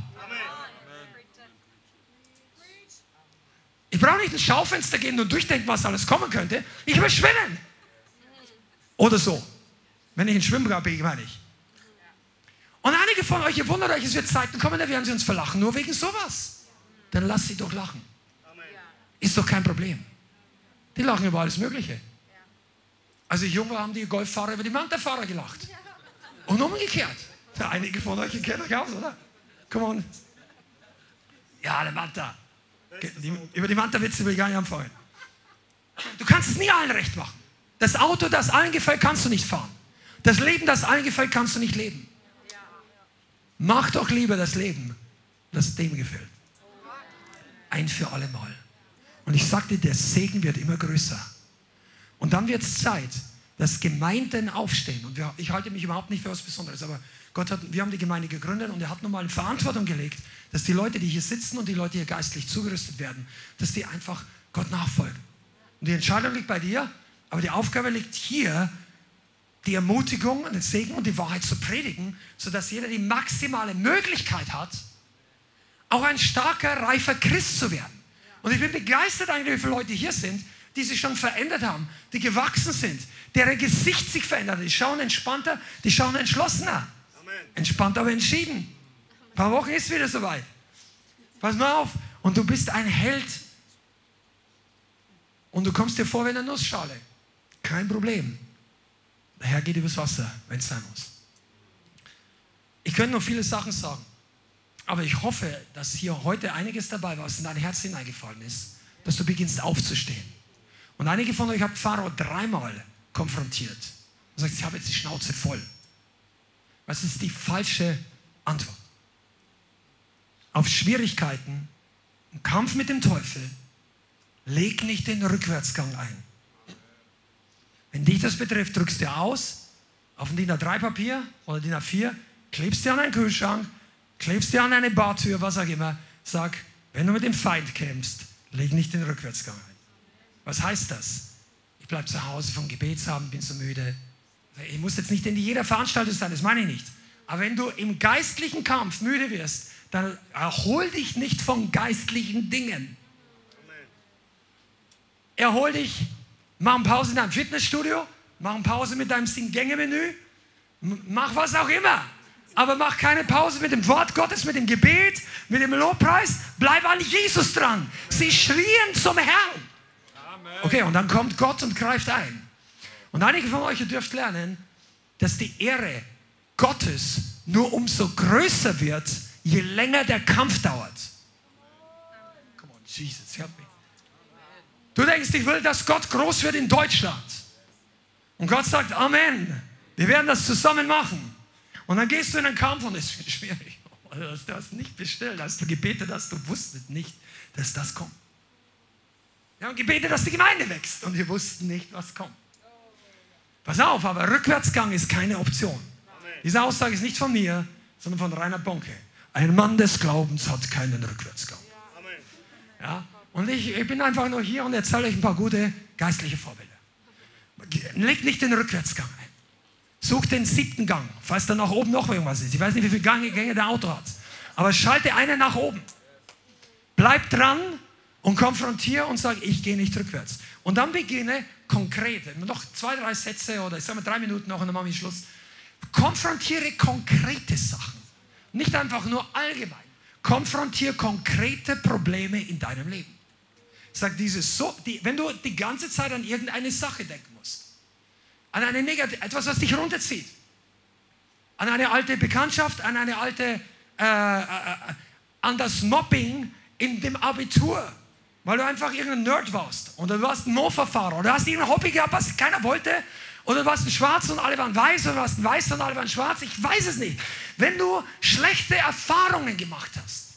Ich brauche nicht ins Schaufenster gehen und durchdenken, was alles kommen könnte. Ich will schwimmen. Oder so. Wenn ich ins Schwimmbad bin, meine ich. Und einige von euch, ihr wundert euch, es wird Zeiten kommen, da werden sie uns verlachen, nur wegen sowas. Dann lasst sie doch lachen. Ist doch kein Problem. Die lachen über alles Mögliche. Als ich jung war, haben die Golffahrer über die Manta-Fahrer gelacht. Und umgekehrt. Einige von euch kennen euch aus, oder? Come on. Ja, der Manta. Die, über die Manta-Witze will ich gar nicht anfangen. Du kannst es nie allen recht machen. Das Auto, das allen gefällt, kannst du nicht fahren. Das Leben, das allen gefällt, kannst du nicht leben. Mach doch lieber das Leben, das dem gefällt. Ein für alle Mal. Und ich sagte, der Segen wird immer größer. Und dann wird es Zeit, dass Gemeinden aufstehen. Und wir, ich halte mich überhaupt nicht für etwas Besonderes, aber Gott hat, wir haben die Gemeinde gegründet und er hat nun mal eine Verantwortung gelegt, dass die Leute, die hier sitzen und die Leute, hier geistlich zugerüstet werden, dass die einfach Gott nachfolgen. Und die Entscheidung liegt bei dir, aber die Aufgabe liegt hier, die Ermutigung und den Segen und die Wahrheit zu predigen, sodass jeder die maximale Möglichkeit hat, auch ein starker, reifer Christ zu werden. Und ich bin begeistert wie viele Leute hier sind, die sich schon verändert haben, die gewachsen sind, deren Gesicht sich verändert hat. Die schauen entspannter, die schauen entschlossener. Entspannt, aber entschieden. Ein paar Wochen ist wieder soweit. Pass mal auf. Und du bist ein Held. Und du kommst dir vor wie eine Nussschale. Kein Problem. Der Herr geht übers Wasser, wenn es sein muss. Ich könnte noch viele Sachen sagen. Aber ich hoffe, dass hier heute einiges dabei war, was in dein Herz hineingefallen ist, dass du beginnst aufzustehen. Und einige von euch haben Pharao dreimal konfrontiert und sagt, ich habe jetzt die Schnauze voll. Was ist die falsche Antwort? auf Schwierigkeiten, im Kampf mit dem Teufel, leg nicht den Rückwärtsgang ein. Wenn dich das betrifft, drückst du aus auf ein DIN A3-Papier oder DIN A4, klebst dir an einen Kühlschrank, klebst dir an eine Bartür, was auch immer, sag, wenn du mit dem Feind kämpfst, leg nicht den Rückwärtsgang ein. Was heißt das? Ich bleibe zu Hause vom Gebetsabend, bin so müde. Ich muss jetzt nicht in jeder Veranstaltung sein, das meine ich nicht. Aber wenn du im geistlichen Kampf müde wirst, dann erhol dich nicht von geistlichen Dingen. Erhol dich, mach eine Pause in deinem Fitnessstudio, mach eine Pause mit deinem Sing-Gänge-Menü, mach was auch immer. Aber mach keine Pause mit dem Wort Gottes, mit dem Gebet, mit dem Lobpreis. Bleib an Jesus dran. Sie schrien zum Herrn. Okay, und dann kommt Gott und greift ein. Und einige von euch dürft lernen, dass die Ehre Gottes nur umso größer wird, je länger der Kampf dauert. Come on, Jesus, help me. Du denkst, ich will, dass Gott groß wird in Deutschland. Und Gott sagt, Amen. Wir werden das zusammen machen. Und dann gehst du in den Kampf und es wird schwierig. Du hast nicht bestellt, hast du gebetet hast, du wusstest nicht, dass das kommt. Wir haben gebetet, dass die Gemeinde wächst und wir wussten nicht, was kommt. Pass auf, aber Rückwärtsgang ist keine Option. Diese Aussage ist nicht von mir, sondern von Reinhard Bonke. Ein Mann des Glaubens hat keinen Rückwärtsgang. Ja? Und ich, ich bin einfach nur hier und erzähle euch ein paar gute geistliche Vorbilder. Legt nicht den Rückwärtsgang ein. Sucht den siebten Gang, falls da nach oben noch irgendwas ist. Ich weiß nicht, wie viele Gänge, der Auto hat. Aber schalte einen nach oben. Bleib dran und konfrontiere und sag, ich gehe nicht rückwärts. Und dann beginne konkret, noch zwei, drei Sätze oder ich sage mal drei Minuten noch und dann mache ich Schluss. Konfrontiere konkrete Sachen. Nicht einfach nur allgemein. Konfrontiere konkrete Probleme in deinem Leben. Sag dieses so, die, wenn du die ganze Zeit an irgendeine Sache denken musst, an eine negative, etwas, was dich runterzieht, an eine alte Bekanntschaft, an eine alte, äh, äh an das Mobbing in dem Abitur, weil du einfach irgendein Nerd warst oder du warst ein Mofa-Fahrer oder du hast irgendein Hobby gehabt, was keiner wollte oder du warst ein Schwarz und alle waren weiß oder du warst ein Weiß und alle waren schwarz. Ich weiß es nicht. Wenn du schlechte Erfahrungen gemacht hast,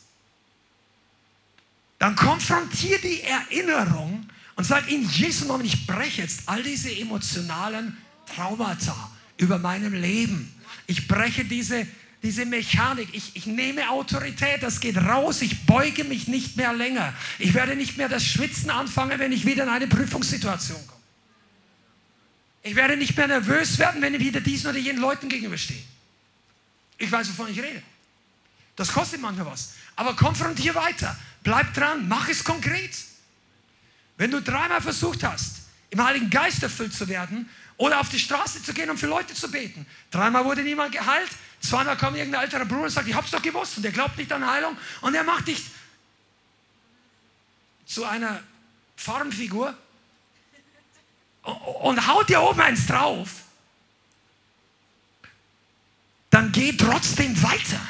dann konfrontier die Erinnerung und sag in Jesu Namen, ich breche jetzt all diese emotionalen Traumata über meinem Leben. Ich breche diese, diese Mechanik. Ich, ich nehme Autorität, das geht raus. Ich beuge mich nicht mehr länger. Ich werde nicht mehr das Schwitzen anfangen, wenn ich wieder in eine Prüfungssituation komme. Ich werde nicht mehr nervös werden, wenn ich wieder diesen oder jenen Leuten gegenüberstehe. Ich weiß, wovon ich rede. Das kostet manchmal was. Aber konfrontier weiter. Bleib dran. Mach es konkret. Wenn du dreimal versucht hast, im Heiligen Geist erfüllt zu werden oder auf die Straße zu gehen und für Leute zu beten, dreimal wurde niemand geheilt, zweimal kommt irgendein älterer Bruder und sagt, ich hab's doch gewusst und er glaubt nicht an Heilung und er macht dich zu einer Farmfigur und haut dir oben eins drauf, dann geh trotzdem weiter.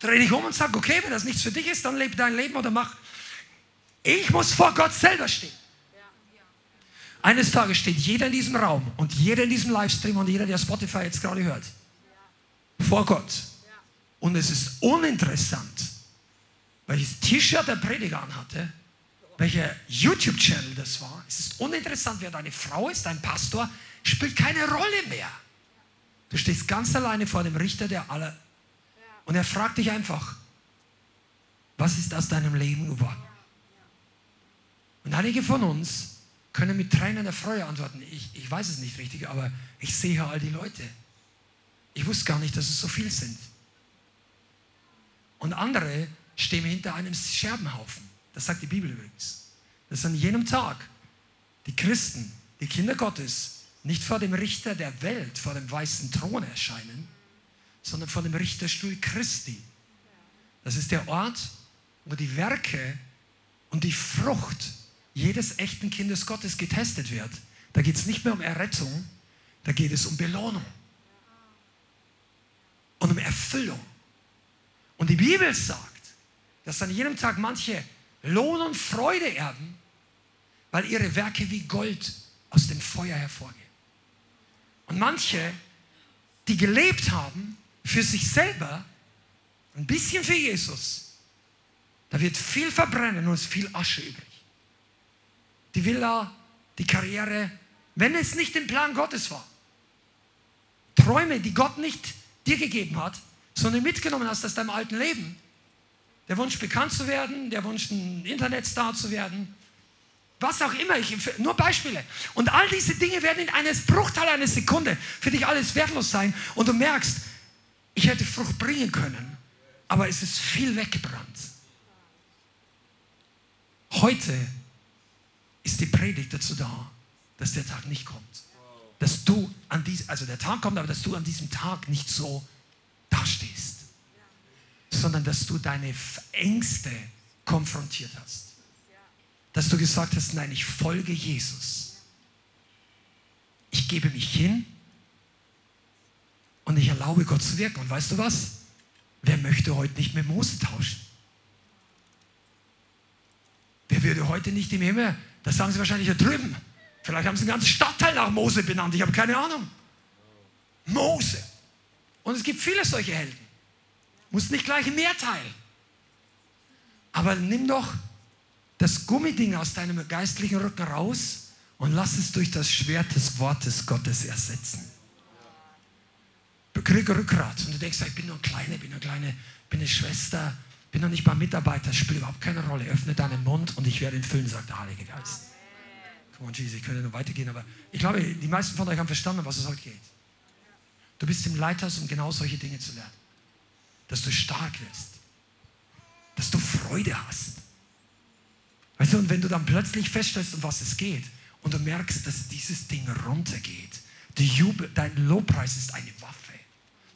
Dreh dich um und sag, okay, wenn das nichts für dich ist, dann lebe dein Leben oder mach. Ich muss vor Gott selber stehen. Eines Tages steht jeder in diesem Raum und jeder in diesem Livestream und jeder, der Spotify jetzt gerade hört, vor Gott. Und es ist uninteressant, welches T-Shirt der Prediger anhatte, welcher YouTube-Channel das war. Es ist uninteressant, wer deine Frau ist, dein Pastor, spielt keine Rolle mehr. Du stehst ganz alleine vor dem Richter der aller. Und er fragt dich einfach, was ist aus deinem Leben geworden? Und einige von uns können mit Tränen der Freude antworten, ich, ich weiß es nicht richtig, aber ich sehe all die Leute. Ich wusste gar nicht, dass es so viel sind. Und andere stehen hinter einem Scherbenhaufen. Das sagt die Bibel übrigens. Dass an jenem Tag die Christen, die Kinder Gottes, nicht vor dem Richter der Welt, vor dem weißen Thron erscheinen, sondern vor dem Richterstuhl Christi. Das ist der Ort, wo die Werke und die Frucht jedes echten Kindes Gottes getestet wird. Da geht es nicht mehr um Errettung, da geht es um Belohnung und um Erfüllung. Und die Bibel sagt, dass an jedem Tag manche Lohn und Freude erben, weil ihre Werke wie Gold aus dem Feuer hervorgehen. Und manche, die gelebt haben für sich selber, ein bisschen für Jesus, da wird viel verbrennen und es ist viel Asche übrig. Die Villa, die Karriere, wenn es nicht im Plan Gottes war. Träume, die Gott nicht dir gegeben hat, sondern mitgenommen hast aus deinem alten Leben. Der Wunsch, bekannt zu werden, der Wunsch, ein Internetstar zu werden, was auch immer, ich, nur Beispiele. Und all diese Dinge werden in eines Bruchteil einer Sekunde für dich alles wertlos sein und du merkst, ich hätte Frucht bringen können, aber es ist viel weggebrannt. Heute ist die Predigt dazu da, dass der Tag nicht kommt. Dass du an diesem, also der Tag kommt, aber dass du an diesem Tag nicht so dastehst, sondern dass du deine Ängste konfrontiert hast. Dass du gesagt hast, nein, ich folge Jesus. Ich gebe mich hin und ich erlaube Gott zu wirken. Und weißt du was? Wer möchte heute nicht mit Mose tauschen? Wer würde heute nicht im Himmel, das sagen sie wahrscheinlich da drüben, vielleicht haben sie einen ganzen Stadtteil nach Mose benannt, ich habe keine Ahnung. Mose. Und es gibt viele solche Helden. Muss nicht gleich ein Mehrteil. Aber nimm doch das Gummiding aus deinem geistlichen Rücken raus und lass es durch das Schwert des Wortes Gottes ersetzen. Krieg Rückgrat und du denkst, ich bin nur ein Kleiner, bin eine kleine, bin eine Schwester, bin noch nicht mal Mitarbeiter, spielt überhaupt keine Rolle. Öffne deinen Mund und ich werde ihn füllen, sagt der Heilige Geist. Come on, Jesus, ich könnte noch weitergehen, aber ich glaube, die meisten von euch haben verstanden, was es heute geht. Du bist im Leithaus, um genau solche Dinge zu lernen. Dass du stark wirst. Dass du Freude hast. Weißt du, und wenn du dann plötzlich feststellst, um was es geht, und du merkst, dass dieses Ding runtergeht, Jubel, dein Lobpreis ist eine.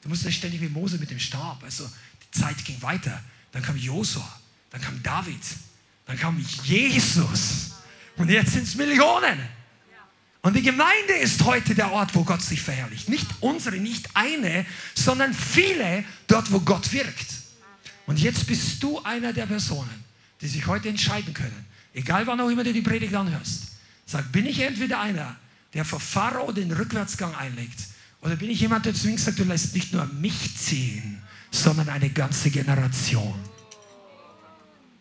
Du musst nicht ständig wie Mose mit dem Stab. Also die Zeit ging weiter. Dann kam Josua, dann kam David, dann kam Jesus. Und jetzt sind es Millionen. Und die Gemeinde ist heute der Ort, wo Gott sich verherrlicht. Nicht unsere, nicht eine, sondern viele dort, wo Gott wirkt. Und jetzt bist du einer der Personen, die sich heute entscheiden können. Egal wann auch immer du die Predigt anhörst. Sag, bin ich entweder einer, der vor Pharao den Rückwärtsgang einlegt, oder bin ich jemand, der zu mir sagt, du lässt nicht nur mich ziehen, sondern eine ganze Generation.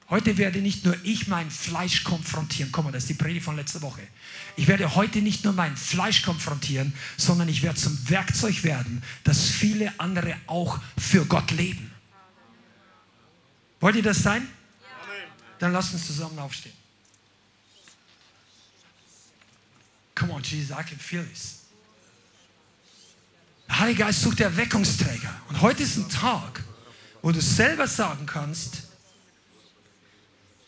Heute werde nicht nur ich mein Fleisch konfrontieren. Komm mal, das ist die Predigt von letzter Woche. Ich werde heute nicht nur mein Fleisch konfrontieren, sondern ich werde zum Werkzeug werden, dass viele andere auch für Gott leben. Wollt ihr das sein? Dann lasst uns zusammen aufstehen. Come on, Jesus, I can feel this. Der Heilige Geist sucht Erweckungsträger. Und heute ist ein Tag, wo du selber sagen kannst,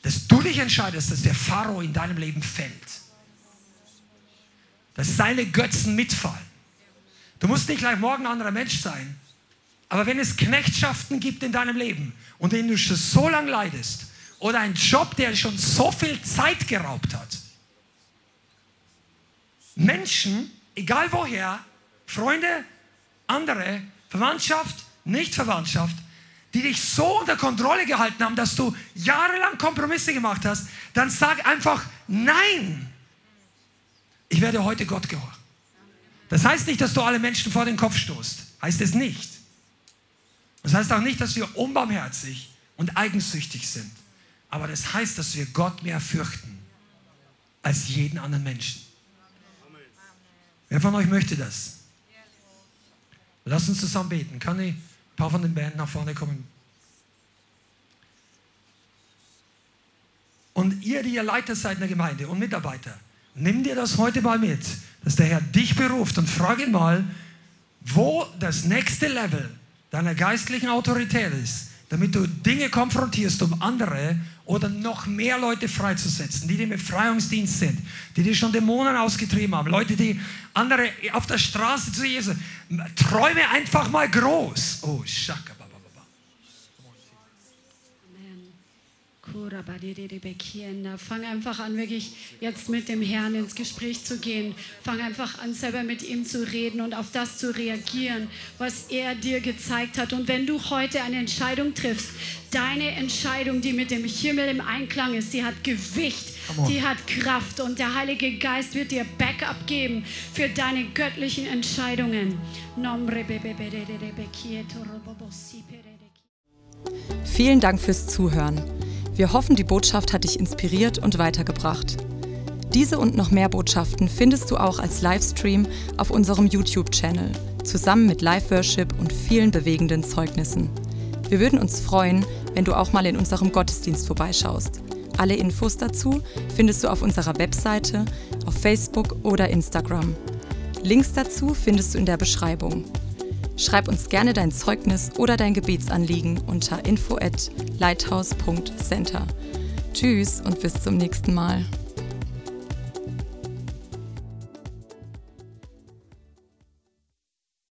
dass du dich entscheidest, dass der Pharao in deinem Leben fällt. Dass seine Götzen mitfallen. Du musst nicht gleich morgen ein anderer Mensch sein. Aber wenn es Knechtschaften gibt in deinem Leben und denen du schon so lange leidest oder einen Job, der schon so viel Zeit geraubt hat, Menschen, egal woher, Freunde, andere, Verwandtschaft, Nicht-Verwandtschaft, die dich so unter Kontrolle gehalten haben, dass du jahrelang Kompromisse gemacht hast, dann sag einfach Nein. Ich werde heute Gott gehorchen. Das heißt nicht, dass du alle Menschen vor den Kopf stoßt. Heißt es nicht. Das heißt auch nicht, dass wir unbarmherzig und eigensüchtig sind. Aber das heißt, dass wir Gott mehr fürchten als jeden anderen Menschen. Wer von euch möchte das? Lass uns zusammen beten. Kann ich ein paar von den Band nach vorne kommen? Und ihr, die ihr Leiter seid in der Gemeinde und Mitarbeiter, nimm dir das heute mal mit, dass der Herr dich beruft und frage ihn mal, wo das nächste Level deiner geistlichen Autorität ist, damit du Dinge konfrontierst, um andere oder noch mehr Leute freizusetzen, die, im Befreiungsdienst sind, die, die schon Dämonen ausgetrieben haben, Leute, die andere auf der Straße zu Jesus. Träume einfach mal groß. Oh, Shaka. Fang einfach an, wirklich jetzt mit dem Herrn ins Gespräch zu gehen. Fang einfach an, selber mit ihm zu reden und auf das zu reagieren, was er dir gezeigt hat. Und wenn du heute eine Entscheidung triffst, deine Entscheidung, die mit dem Himmel im Einklang ist, die hat Gewicht, die hat Kraft und der Heilige Geist wird dir Backup geben für deine göttlichen Entscheidungen. Vielen Dank fürs Zuhören. Wir hoffen, die Botschaft hat dich inspiriert und weitergebracht. Diese und noch mehr Botschaften findest du auch als Livestream auf unserem YouTube-Channel, zusammen mit Live-Worship und vielen bewegenden Zeugnissen. Wir würden uns freuen, wenn du auch mal in unserem Gottesdienst vorbeischaust. Alle Infos dazu findest du auf unserer Webseite, auf Facebook oder Instagram. Links dazu findest du in der Beschreibung. Schreib uns gerne dein Zeugnis oder dein Gebetsanliegen unter info at lighthouse.center. Tschüss und bis zum nächsten Mal.